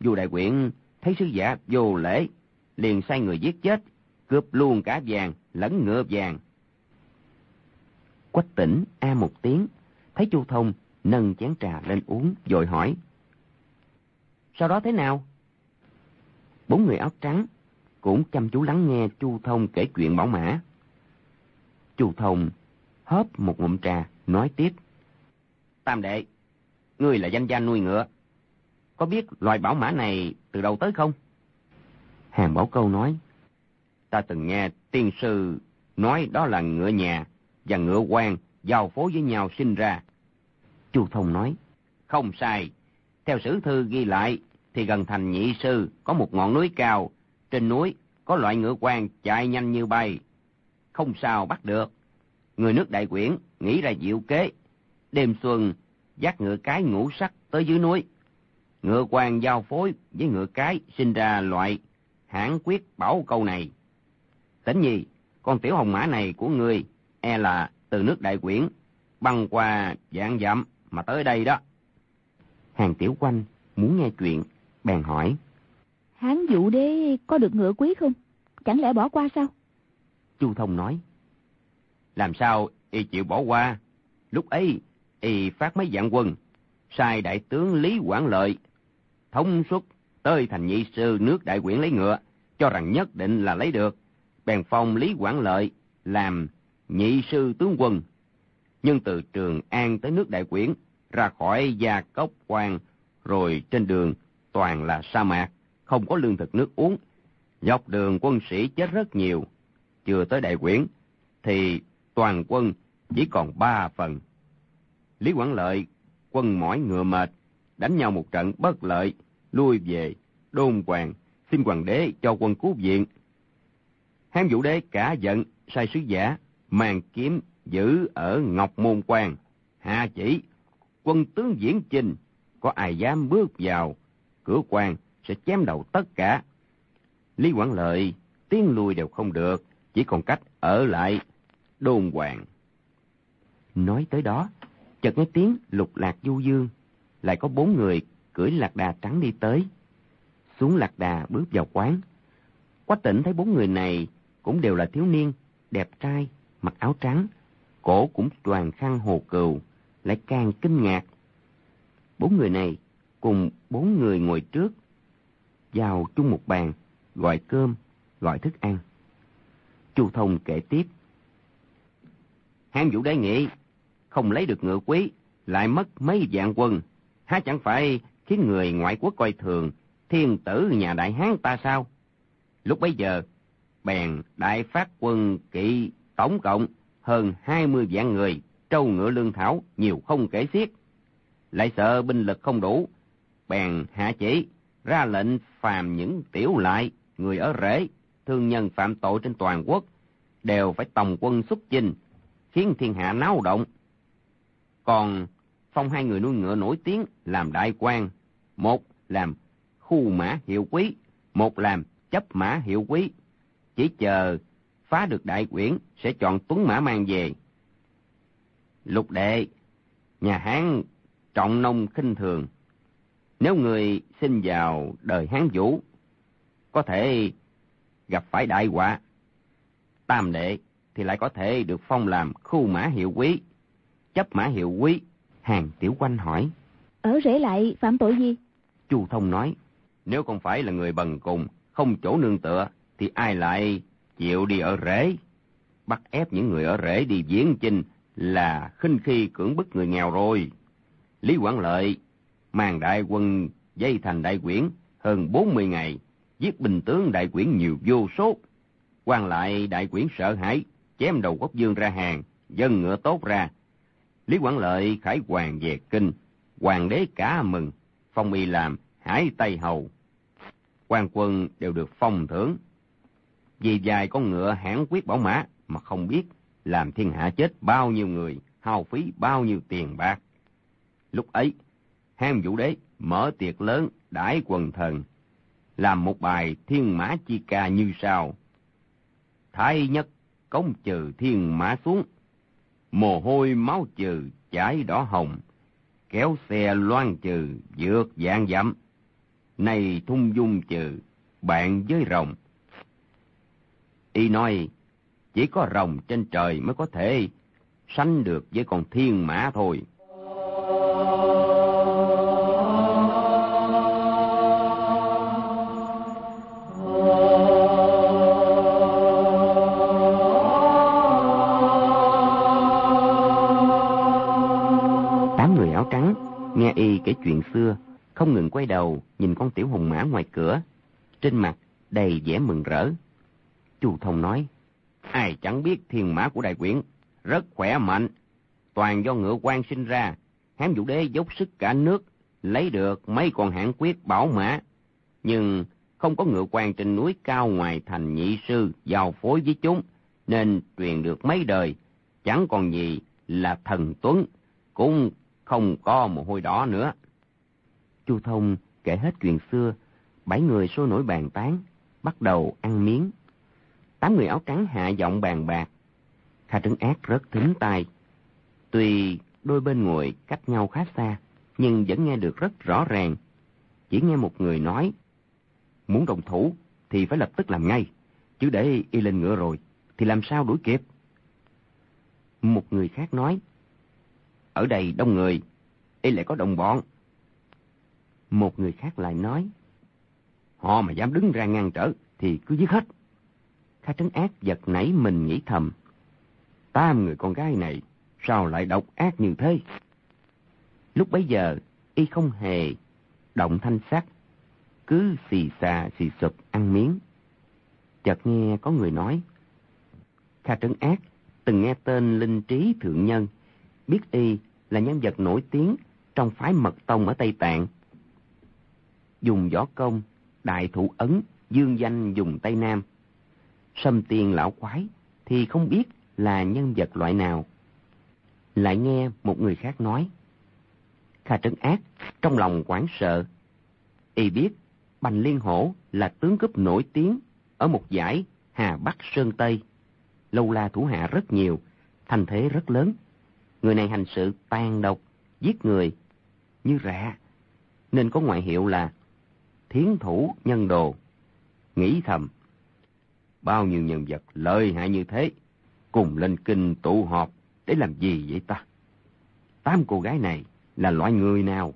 Dù đại quyển thấy sứ giả vô lễ, liền sai người giết chết, cướp luôn cả vàng lẫn ngựa vàng. Quách tỉnh a một tiếng, thấy Chu Thông nâng chén trà lên uống, rồi hỏi. Sau đó thế nào? Bốn người áo trắng cũng chăm chú lắng nghe Chu Thông kể chuyện bảo mã. Chu Thông hớp một ngụm trà, nói tiếp. Tam đệ, ngươi là danh gia nuôi ngựa. Có biết loài bảo mã này từ đâu tới không? Hàng Bảo Câu nói. Ta từng nghe tiên sư nói đó là ngựa nhà và ngựa quan giao phối với nhau sinh ra. Chu Thông nói. Không sai. Theo sử thư ghi lại thì gần thành nhị sư có một ngọn núi cao. Trên núi có loại ngựa quan chạy nhanh như bay. Không sao bắt được. Người nước đại quyển nghĩ ra diệu kế. Đêm xuân dắt ngựa cái ngũ sắc tới dưới núi. Ngựa quan giao phối với ngựa cái sinh ra loại hãn quyết bảo câu này. Tỉnh nhi, con tiểu hồng mã này của ngươi e là từ nước đại quyển, băng qua dạng dặm mà tới đây đó. Hàng tiểu quanh muốn nghe chuyện, bèn hỏi. Hán dụ đế có được ngựa quý không? Chẳng lẽ bỏ qua sao? Chu Thông nói. Làm sao y chịu bỏ qua? Lúc ấy, y phát mấy dạng quân, sai đại tướng Lý Quảng Lợi, thống suất tới thành nhị sư nước đại quyển lấy ngựa, cho rằng nhất định là lấy được. Bèn phong Lý Quảng Lợi làm nhị sư tướng quân. Nhưng từ Trường An tới nước đại quyển, ra khỏi Gia Cốc Quan, rồi trên đường toàn là sa mạc, không có lương thực nước uống. Dọc đường quân sĩ chết rất nhiều. Chưa tới đại quyển, thì toàn quân chỉ còn ba phần. Lý Quảng Lợi, quân mỏi ngựa mệt, đánh nhau một trận bất lợi, lui về, đôn hoàng, xin hoàng đế cho quân cứu viện. Hán vũ đế cả giận, sai sứ giả, mang kiếm giữ ở Ngọc Môn Quan, hạ chỉ, quân tướng diễn trình có ai dám bước vào, cửa quan sẽ chém đầu tất cả. Lý Quảng Lợi tiến lui đều không được, chỉ còn cách ở lại đôn hoàng. Nói tới đó, chợt nghe tiếng lục lạc du dương, lại có bốn người cưỡi lạc đà trắng đi tới. Xuống lạc đà bước vào quán. Quách tỉnh thấy bốn người này cũng đều là thiếu niên, đẹp trai, mặc áo trắng, cổ cũng toàn khăn hồ cừu, lại càng kinh ngạc. Bốn người này cùng bốn người ngồi trước, vào chung một bàn, gọi cơm, gọi thức ăn. Chu Thông kể tiếp. Hán Vũ Đế nghĩ, không lấy được ngựa quý, lại mất mấy vạn quân, há chẳng phải khiến người ngoại quốc coi thường thiên tử nhà đại hán ta sao? Lúc bấy giờ, bèn đại phát quân kỵ tổng cộng hơn hai mươi vạn người, trâu ngựa lương thảo nhiều không kể xiết. Lại sợ binh lực không đủ, bèn hạ chỉ, ra lệnh phàm những tiểu lại, người ở rễ, thương nhân phạm tội trên toàn quốc, đều phải tổng quân xuất chinh, khiến thiên hạ náo động. Còn phong hai người nuôi ngựa nổi tiếng làm đại quan, một làm khu mã hiệu quý, một làm chấp mã hiệu quý. Chỉ chờ phá được đại quyển sẽ chọn tuấn mã mang về. Lục đệ, nhà Hán trọng nông khinh thường. Nếu người sinh vào đời Hán Vũ, có thể gặp phải đại họa. Tam đệ thì lại có thể được phong làm khu mã hiệu quý, chấp mã hiệu quý. Hàng Tiểu Quanh hỏi. Ở rể lại phạm tội gì? Chu Thông nói. Nếu không phải là người bần cùng, không chỗ nương tựa, thì ai lại chịu đi ở rễ? Bắt ép những người ở rễ đi viếng chinh là khinh khi cưỡng bức người nghèo rồi. Lý Quảng Lợi mang đại quân dây thành đại quyển hơn 40 ngày, giết bình tướng đại quyển nhiều vô số. quan lại đại quyển sợ hãi, chém đầu quốc dương ra hàng, dân ngựa tốt ra. Lý Quảng Lợi khải hoàng về kinh, hoàng đế cả mừng, phong y làm hải tây hầu. quan quân đều được phong thưởng. Vì dài con ngựa hãn quyết bảo mã mà không biết làm thiên hạ chết bao nhiêu người, hao phí bao nhiêu tiền bạc. Lúc ấy, Hán Vũ Đế mở tiệc lớn đãi quần thần, làm một bài thiên mã chi ca như sau. Thái nhất cống trừ thiên mã xuống, mồ hôi máu trừ chảy đỏ hồng, kéo xe loan trừ vượt dạng dặm, này thung dung trừ bạn với rồng. Y nói, chỉ có rồng trên trời mới có thể sánh được với con thiên mã thôi. Nghe y kể chuyện xưa, không ngừng quay đầu nhìn con tiểu hùng mã ngoài cửa, trên mặt đầy vẻ mừng rỡ. Chu Thông nói, ai chẳng biết thiên mã của đại quyển, rất khỏe mạnh, toàn do ngựa quan sinh ra, hán vũ đế dốc sức cả nước, lấy được mấy con hãng quyết bảo mã, nhưng không có ngựa quan trên núi cao ngoài thành nhị sư giao phối với chúng, nên truyền được mấy đời, chẳng còn gì là thần tuấn, cũng không có mồ hôi đỏ nữa. Chu Thông kể hết chuyện xưa, bảy người sôi nổi bàn tán, bắt đầu ăn miếng. Tám người áo trắng hạ giọng bàn bạc. Kha Trấn Ác rất thính tai. Tuy đôi bên ngồi cách nhau khá xa, nhưng vẫn nghe được rất rõ ràng. Chỉ nghe một người nói, muốn đồng thủ thì phải lập tức làm ngay, chứ để y lên ngựa rồi, thì làm sao đuổi kịp? Một người khác nói, ở đây đông người, y lại có đồng bọn. Một người khác lại nói, họ mà dám đứng ra ngăn trở thì cứ giết hết. Kha Trấn Ác giật nảy mình nghĩ thầm. Tam người con gái này, sao lại độc ác như thế? Lúc bấy giờ, y không hề động thanh sắc, cứ xì xà xì sụp ăn miếng. Chợt nghe có người nói, Kha Trấn Ác từng nghe tên Linh Trí Thượng Nhân, biết y là nhân vật nổi tiếng trong phái mật tông ở Tây Tạng. Dùng võ công, đại thủ ấn, dương danh dùng Tây Nam. Sâm tiền lão quái thì không biết là nhân vật loại nào. Lại nghe một người khác nói. Kha Trấn Ác trong lòng quảng sợ. Y biết Bành Liên Hổ là tướng cướp nổi tiếng ở một giải Hà Bắc Sơn Tây. Lâu la thủ hạ rất nhiều, thành thế rất lớn. Người này hành sự tàn độc, giết người, như rạ, nên có ngoại hiệu là thiến thủ nhân đồ. Nghĩ thầm, bao nhiêu nhân vật lợi hại như thế, cùng lên kinh tụ họp để làm gì vậy ta? Tám cô gái này là loại người nào?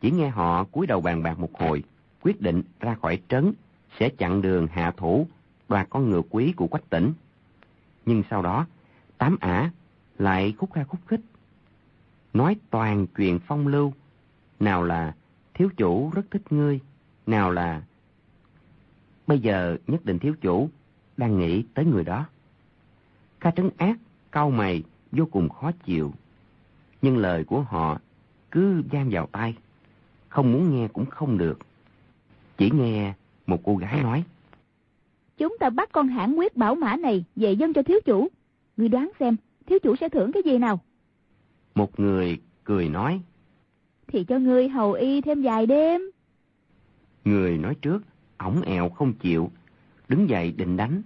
Chỉ nghe họ cúi đầu bàn bạc một hồi, quyết định ra khỏi trấn, sẽ chặn đường hạ thủ, đoạt con ngựa quý của quách tỉnh. Nhưng sau đó, tám ả lại khúc kha khúc khích. Nói toàn chuyện phong lưu, nào là thiếu chủ rất thích ngươi, nào là bây giờ nhất định thiếu chủ đang nghĩ tới người đó. Kha trấn ác, cau mày, vô cùng khó chịu. Nhưng lời của họ cứ giam vào tay, không muốn nghe cũng không được. Chỉ nghe một cô gái nói. Chúng ta bắt con hãng quyết bảo mã này về dân cho thiếu chủ. ngươi đoán xem, thiếu chủ sẽ thưởng cái gì nào? Một người cười nói. Thì cho ngươi hầu y thêm vài đêm. Người nói trước, ổng ẹo không chịu, đứng dậy định đánh.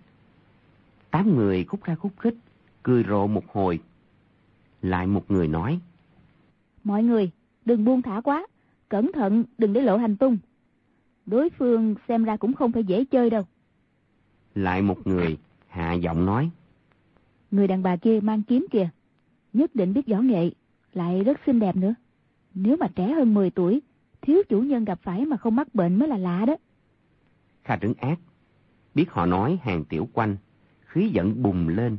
Tám người khúc ra khúc khích, cười rộ một hồi. Lại một người nói. Mọi người, đừng buông thả quá, cẩn thận đừng để lộ hành tung. Đối phương xem ra cũng không phải dễ chơi đâu. Lại một người hạ giọng nói. Người đàn bà kia mang kiếm kìa, nhất định biết võ nghệ, lại rất xinh đẹp nữa. Nếu mà trẻ hơn 10 tuổi, thiếu chủ nhân gặp phải mà không mắc bệnh mới là lạ đó. Kha trứng ác, biết họ nói hàng tiểu quanh, khí giận bùng lên,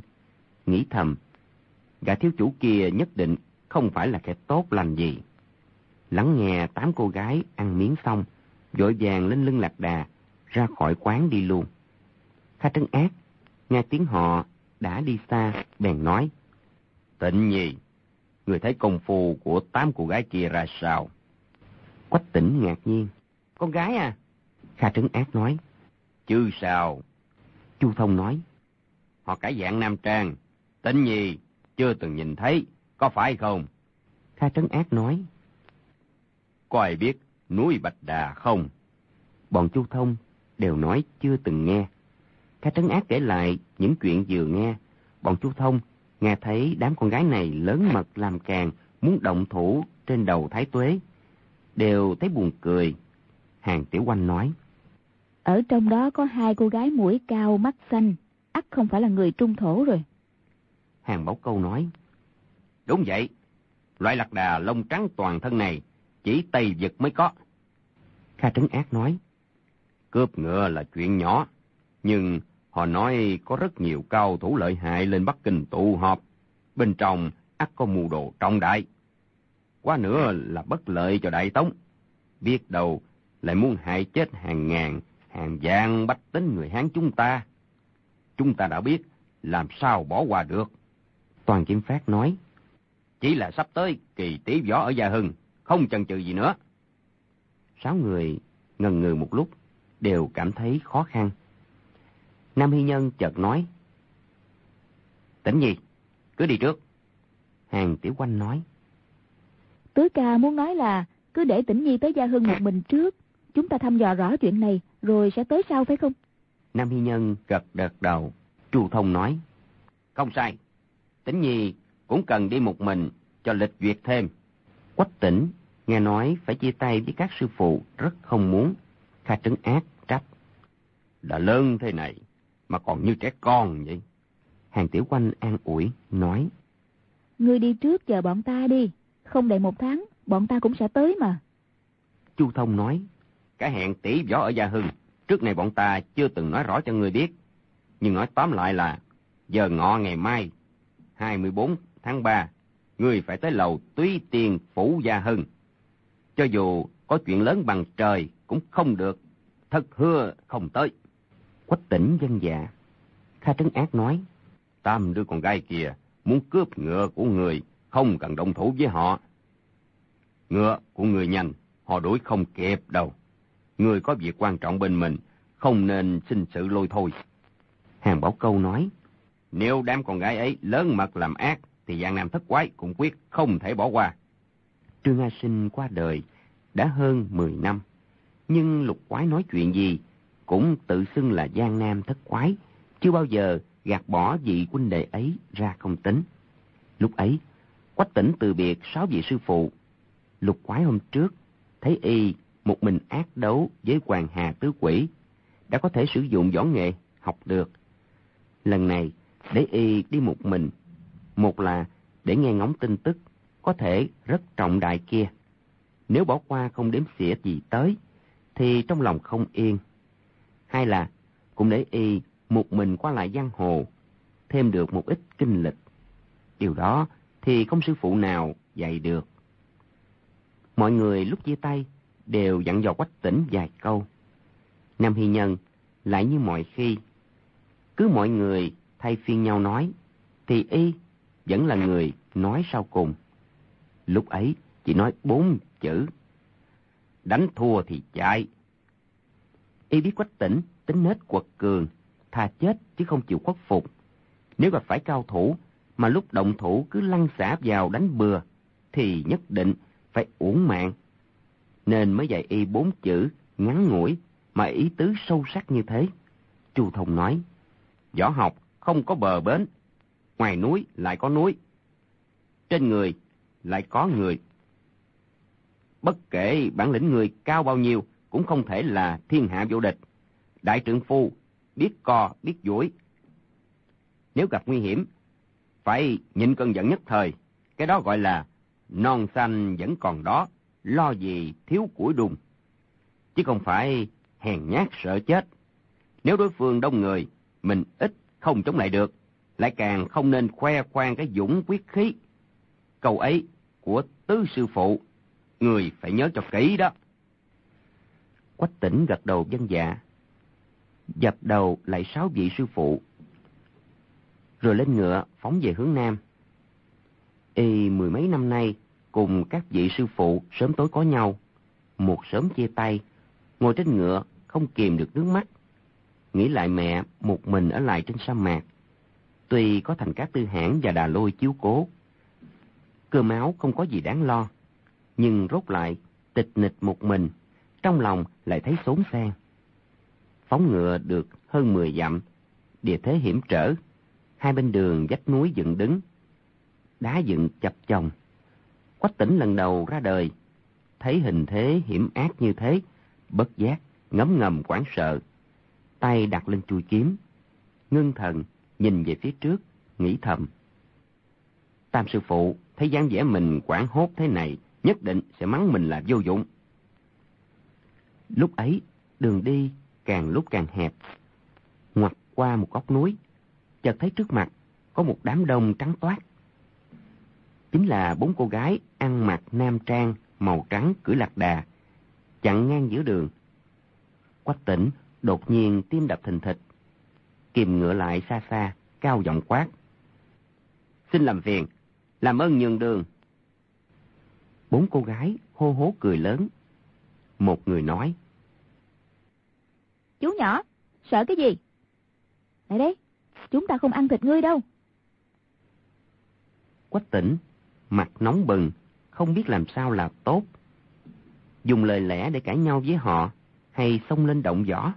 nghĩ thầm, gã thiếu chủ kia nhất định không phải là kẻ tốt lành gì. Lắng nghe tám cô gái ăn miếng xong, vội vàng lên lưng lạc đà, ra khỏi quán đi luôn. Kha trấn ác, nghe tiếng họ đã đi xa, bèn nói. Tịnh nhi, người thấy công phu của tám cô gái kia ra sao? Quách tỉnh ngạc nhiên. Con gái à? Kha trấn ác nói. Chứ sao? Chu Thông nói. Họ cả dạng nam trang. Tịnh nhi, chưa từng nhìn thấy, có phải không? Kha trấn ác nói. Có ai biết núi Bạch Đà không? Bọn Chu Thông đều nói chưa từng nghe. Kha trấn ác kể lại những chuyện vừa nghe. Bọn Chu Thông nghe thấy đám con gái này lớn mật làm càng, muốn động thủ trên đầu Thái Tuế. Đều thấy buồn cười. Hàng Tiểu Quanh nói. Ở trong đó có hai cô gái mũi cao mắt xanh, ắt không phải là người trung thổ rồi. Hàng Bảo Câu nói. Đúng vậy, loại lạc đà lông trắng toàn thân này, chỉ Tây Vực mới có. Kha Trấn Ác nói. Cướp ngựa là chuyện nhỏ, nhưng họ nói có rất nhiều cao thủ lợi hại lên Bắc Kinh tụ họp. Bên trong ắt có mưu đồ trọng đại. Quá nữa là bất lợi cho Đại Tống. Biết đâu lại muốn hại chết hàng ngàn, hàng vạn bách tính người Hán chúng ta. Chúng ta đã biết, làm sao bỏ qua được. Toàn Kim Phát nói. Chỉ là sắp tới kỳ tí võ ở Gia Hưng, không chần chừ gì nữa. Sáu người ngần ngừ một lúc, đều cảm thấy khó khăn. Nam Hy Nhân chợt nói. Tỉnh gì? Cứ đi trước. Hàng Tiểu Quanh nói. Tứ ca muốn nói là cứ để tỉnh Nhi tới Gia Hưng một mình trước. Chúng ta thăm dò rõ chuyện này, rồi sẽ tới sau phải không? Nam Hy Nhân gật gật đầu. Chu Thông nói. Không sai. Tỉnh Nhi cũng cần đi một mình cho lịch duyệt thêm. Quách tỉnh, nghe nói phải chia tay với các sư phụ, rất không muốn. Kha trấn ác, trách. Đã lớn thế này, mà còn như trẻ con vậy. Hàng Tiểu Quanh an ủi, nói. Ngươi đi trước chờ bọn ta đi. Không đầy một tháng, bọn ta cũng sẽ tới mà. Chu Thông nói. Cái hẹn tỷ võ ở Gia Hưng, trước này bọn ta chưa từng nói rõ cho người biết. Nhưng nói tóm lại là, giờ ngọ ngày mai, 24 tháng 3, người phải tới lầu túy tiền phủ Gia Hưng. Cho dù có chuyện lớn bằng trời cũng không được, thật hưa không tới. Quách tỉnh dân dạ. Kha Trấn Ác nói. Tam đứa con gái kia muốn cướp ngựa của người, không cần động thủ với họ. Ngựa của người nhanh, họ đuổi không kịp đâu. Người có việc quan trọng bên mình, không nên xin sự lôi thôi. Hàng Bảo Câu nói, nếu đám con gái ấy lớn mật làm ác, thì Giang Nam thất quái cũng quyết không thể bỏ qua. Trương A Sinh qua đời đã hơn 10 năm, nhưng lục quái nói chuyện gì cũng tự xưng là Giang Nam thất quái, chưa bao giờ gạt bỏ vị huynh đệ ấy ra không tính. Lúc ấy, Quách tỉnh từ biệt sáu vị sư phụ. Lục quái hôm trước, thấy y một mình ác đấu với Hoàng Hà Tứ Quỷ, đã có thể sử dụng võ nghệ, học được. Lần này, để y đi một mình, một là để nghe ngóng tin tức, có thể rất trọng đại kia. Nếu bỏ qua không đếm xỉa gì tới, thì trong lòng không yên. Hai là, cũng để y một mình qua lại giang hồ, thêm được một ít kinh lịch. Điều đó thì không sư phụ nào dạy được. Mọi người lúc chia tay đều dặn dò quách tỉnh vài câu. Nam Hy Nhân lại như mọi khi. Cứ mọi người thay phiên nhau nói, thì y vẫn là người nói sau cùng. Lúc ấy chỉ nói bốn chữ. Đánh thua thì chạy. Y biết quách tỉnh, tính nết quật cường, thà chết chứ không chịu khuất phục. Nếu gặp phải cao thủ mà lúc động thủ cứ lăn xả vào đánh bừa, thì nhất định phải uổng mạng. Nên mới dạy y bốn chữ ngắn ngủi mà ý tứ sâu sắc như thế. Chu Thông nói, võ học không có bờ bến, ngoài núi lại có núi, trên người lại có người. Bất kể bản lĩnh người cao bao nhiêu cũng không thể là thiên hạ vô địch. Đại trưởng phu biết co, biết duỗi. Nếu gặp nguy hiểm, phải nhịn cơn giận nhất thời. Cái đó gọi là non xanh vẫn còn đó, lo gì thiếu củi đùng Chứ không phải hèn nhát sợ chết. Nếu đối phương đông người, mình ít không chống lại được, lại càng không nên khoe khoang cái dũng quyết khí. Câu ấy của tứ sư phụ, người phải nhớ cho kỹ đó. Quách tỉnh gật đầu dân dạ, dập đầu lại sáu vị sư phụ. Rồi lên ngựa phóng về hướng Nam. Y mười mấy năm nay cùng các vị sư phụ sớm tối có nhau, một sớm chia tay, ngồi trên ngựa không kìm được nước mắt. Nghĩ lại mẹ một mình ở lại trên sa mạc. Tuy có thành các tư hãn và đà lôi chiếu cố, cơ máu không có gì đáng lo, nhưng rốt lại tịch nịch một mình, trong lòng lại thấy xốn sang phóng ngựa được hơn 10 dặm, địa thế hiểm trở, hai bên đường vách núi dựng đứng, đá dựng chập chồng. Quách tỉnh lần đầu ra đời, thấy hình thế hiểm ác như thế, bất giác, ngấm ngầm quảng sợ, tay đặt lên chui kiếm, ngưng thần, nhìn về phía trước, nghĩ thầm. Tam sư phụ thấy dáng vẻ mình quảng hốt thế này, nhất định sẽ mắng mình là vô dụng. Lúc ấy, đường đi càng lúc càng hẹp. Ngoặt qua một góc núi, chợt thấy trước mặt có một đám đông trắng toát. Chính là bốn cô gái ăn mặc nam trang màu trắng cưỡi lạc đà, chặn ngang giữa đường. Quách tỉnh đột nhiên tim đập thình thịch, kìm ngựa lại xa xa, cao giọng quát. Xin làm phiền, làm ơn nhường đường. Bốn cô gái hô hố cười lớn. Một người nói. Chú nhỏ, sợ cái gì? Lại đây, chúng ta không ăn thịt ngươi đâu. Quách tỉnh, mặt nóng bừng, không biết làm sao là tốt. Dùng lời lẽ để cãi nhau với họ, hay xông lên động võ.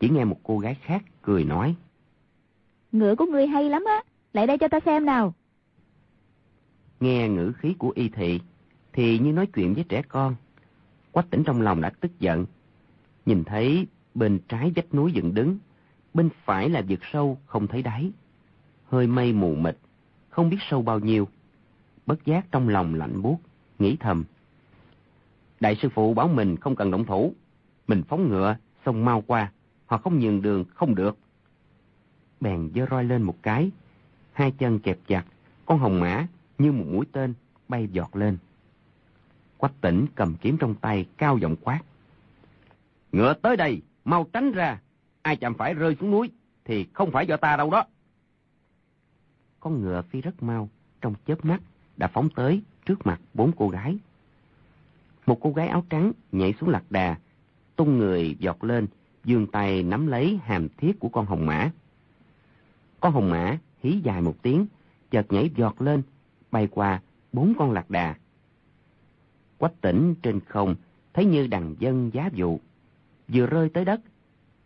Chỉ nghe một cô gái khác cười nói. Ngựa của ngươi hay lắm á, lại đây cho ta xem nào. Nghe ngữ khí của y thị, thì như nói chuyện với trẻ con. Quách tỉnh trong lòng đã tức giận, nhìn thấy bên trái vách núi dựng đứng, Bên phải là vực sâu không thấy đáy. Hơi mây mù mịt, không biết sâu bao nhiêu. Bất giác trong lòng lạnh buốt, nghĩ thầm. Đại sư phụ bảo mình không cần động thủ. Mình phóng ngựa, xông mau qua. Họ không nhường đường, không được. Bèn dơ roi lên một cái. Hai chân kẹp chặt, con hồng mã như một mũi tên bay giọt lên. Quách tỉnh cầm kiếm trong tay, cao giọng quát. Ngựa tới đây, mau tránh ra. Ai chạm phải rơi xuống núi, thì không phải do ta đâu đó. Con ngựa phi rất mau, trong chớp mắt, đã phóng tới trước mặt bốn cô gái. Một cô gái áo trắng nhảy xuống lạc đà, tung người giọt lên, dương tay nắm lấy hàm thiết của con hồng mã. Con hồng mã hí dài một tiếng, chợt nhảy giọt lên, bay qua bốn con lạc đà. Quách tỉnh trên không, thấy như đằng dân giá dụ. Vừa rơi tới đất,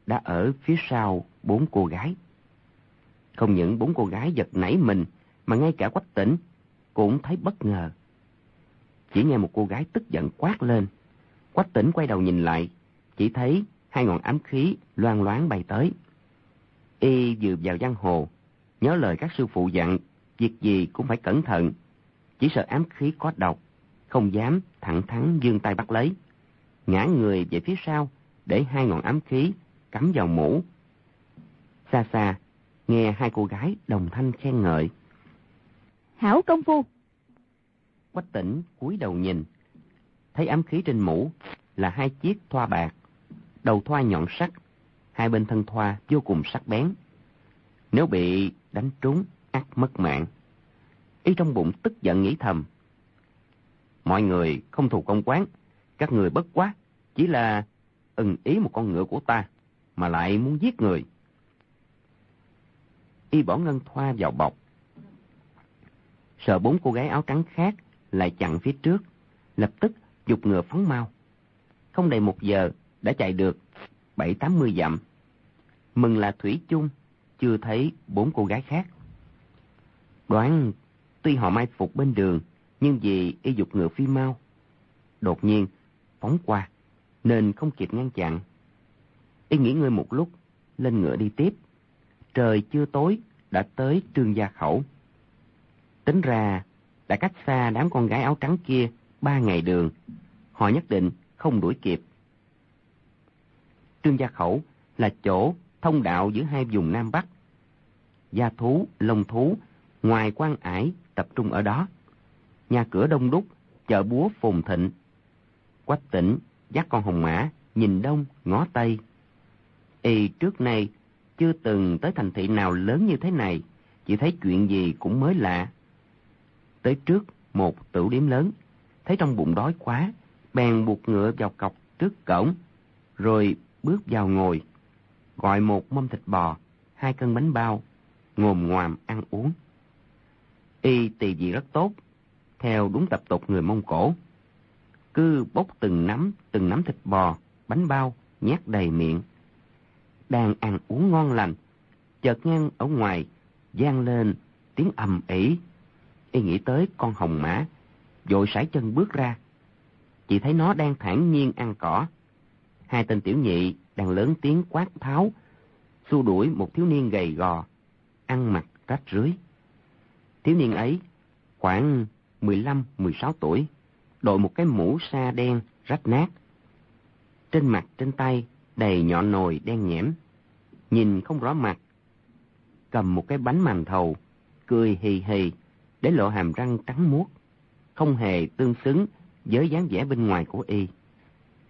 đã ở phía sau bốn cô gái. Không những bốn cô gái giật nảy mình, mà ngay cả quách tỉnh cũng thấy bất ngờ. Chỉ nghe một cô gái tức giận quát lên. Quách tỉnh quay đầu nhìn lại, chỉ thấy hai ngọn ám khí loan loáng bay tới. Y vừa vào giang hồ, nhớ lời các sư phụ dặn, việc gì cũng phải cẩn thận. Chỉ sợ ám khí có độc, không dám thẳng thắn dương tay bắt lấy. Ngã người về phía sau, để hai ngọn ám khí cắm vào mũ. Xa xa, nghe hai cô gái đồng thanh khen ngợi. Hảo công phu! Quách tỉnh cúi đầu nhìn, thấy ám khí trên mũ là hai chiếc thoa bạc, đầu thoa nhọn sắc, hai bên thân thoa vô cùng sắc bén. Nếu bị đánh trúng, ắt mất mạng. Y trong bụng tức giận nghĩ thầm. Mọi người không thù công quán, các người bất quá, chỉ là ưng ý một con ngựa của ta, mà lại muốn giết người. Y bỏ ngân thoa vào bọc. Sợ bốn cô gái áo trắng khác lại chặn phía trước, lập tức dục ngựa phóng mau. Không đầy một giờ đã chạy được bảy tám mươi dặm. Mừng là Thủy chung chưa thấy bốn cô gái khác. Đoán tuy họ mai phục bên đường, nhưng vì y dục ngựa phi mau. Đột nhiên, phóng qua, nên không kịp ngăn chặn. Y nghỉ ngơi một lúc, lên ngựa đi tiếp. Trời chưa tối, đã tới trương gia khẩu. Tính ra, đã cách xa đám con gái áo trắng kia ba ngày đường. Họ nhất định không đuổi kịp. Trương gia khẩu là chỗ thông đạo giữa hai vùng Nam Bắc. Gia thú, lông thú, ngoài quan ải tập trung ở đó. Nhà cửa đông đúc, chợ búa phồn thịnh. Quách tỉnh, dắt con hồng mã, nhìn đông, ngó tây. Y trước nay chưa từng tới thành thị nào lớn như thế này, chỉ thấy chuyện gì cũng mới lạ. Tới trước một tửu điểm lớn, thấy trong bụng đói quá, bèn buộc ngựa vào cọc trước cổng, rồi bước vào ngồi, gọi một mâm thịt bò, hai cân bánh bao, ngồm ngoàm ăn uống. Y tỳ vị rất tốt, theo đúng tập tục người Mông Cổ. Cứ bốc từng nắm, từng nắm thịt bò, bánh bao, nhét đầy miệng. Đang ăn uống ngon lành, chợt ngang ở ngoài, gian lên tiếng ầm ỉ. Y nghĩ tới con hồng mã, vội sải chân bước ra. Chỉ thấy nó đang thản nhiên ăn cỏ. Hai tên tiểu nhị đang lớn tiếng quát tháo, xua đuổi một thiếu niên gầy gò, ăn mặc rách rưới. Thiếu niên ấy khoảng 15-16 tuổi, đội một cái mũ sa đen rách nát. Trên mặt trên tay đầy nhọn nồi đen nhẽm, nhìn không rõ mặt. Cầm một cái bánh màn thầu, cười hì hì, để lộ hàm răng trắng muốt, không hề tương xứng với dáng vẻ bên ngoài của y.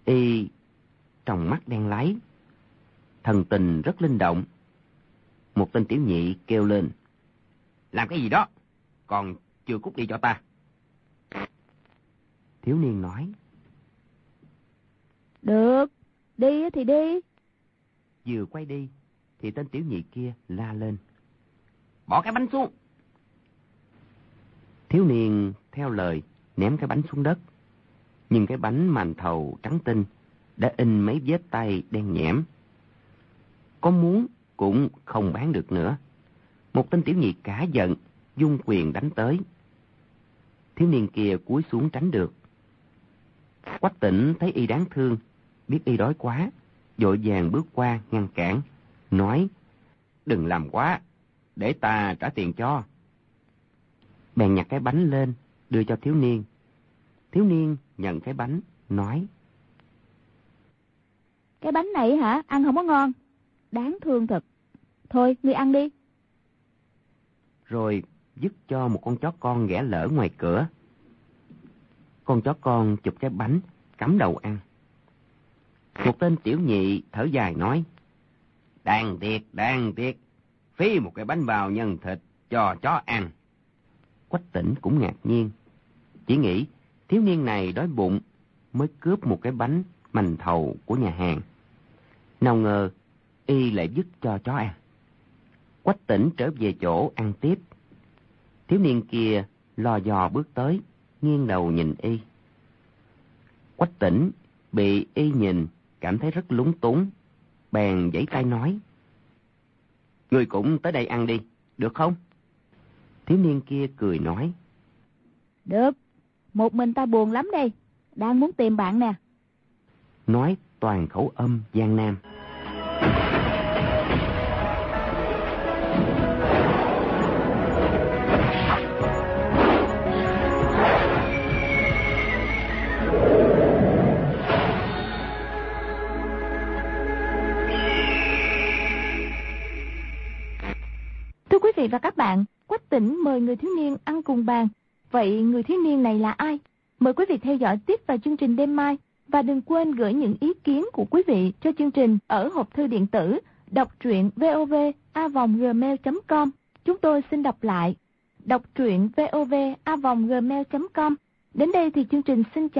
Y trong mắt đen láy, thần tình rất linh động. Một tên tiểu nhị kêu lên. Làm cái gì đó? Còn chưa cút đi cho ta. Thiếu niên nói. Được, đi thì đi. Vừa quay đi, thì tên tiểu nhị kia la lên. Bỏ cái bánh xuống. Thiếu niên theo lời ném cái bánh xuống đất. Nhưng cái bánh màn thầu trắng tinh đã in mấy vết tay đen nhẽm. Có muốn cũng không bán được nữa. Một tên tiểu nhị cả giận, dung quyền đánh tới. Thiếu niên kia cúi xuống tránh được. Quách tỉnh thấy y đáng thương, biết y đói quá, dội vàng bước qua ngăn cản, nói Đừng làm quá, để ta trả tiền cho. Bèn nhặt cái bánh lên, đưa cho thiếu niên. Thiếu niên nhận cái bánh, nói. Cái bánh này hả, ăn không có ngon. Đáng thương thật. Thôi, ngươi ăn đi. Rồi dứt cho một con chó con ghẻ lỡ ngoài cửa. Con chó con chụp cái bánh, cắm đầu ăn. Một tên tiểu nhị thở dài nói. đang tiệt đang tiệt Phí một cái bánh vào nhân thịt cho chó ăn. Quách tỉnh cũng ngạc nhiên. Chỉ nghĩ thiếu niên này đói bụng mới cướp một cái bánh mành thầu của nhà hàng. Nào ngờ y lại dứt cho chó ăn. Quách tỉnh trở về chỗ ăn tiếp. Thiếu niên kia lo dò bước tới, nghiêng đầu nhìn y. Quách tỉnh bị y nhìn, cảm thấy rất lúng túng, bèn giãy tay nói. Người cũng tới đây ăn đi, được không? Thiếu niên kia cười nói. Được, một mình ta buồn lắm đây, đang muốn tìm bạn nè. Nói toàn khẩu âm Giang Nam. Bạn, Quách tỉnh mời người thiếu niên ăn cùng bàn. Vậy người thiếu niên này là ai? Mời quý vị theo dõi tiếp vào chương trình đêm mai. Và đừng quên gửi những ý kiến của quý vị cho chương trình ở hộp thư điện tử đọc truyện vovavonggmail.com. Chúng tôi xin đọc lại. Đọc truyện vovavonggmail.com. Đến đây thì chương trình xin chào.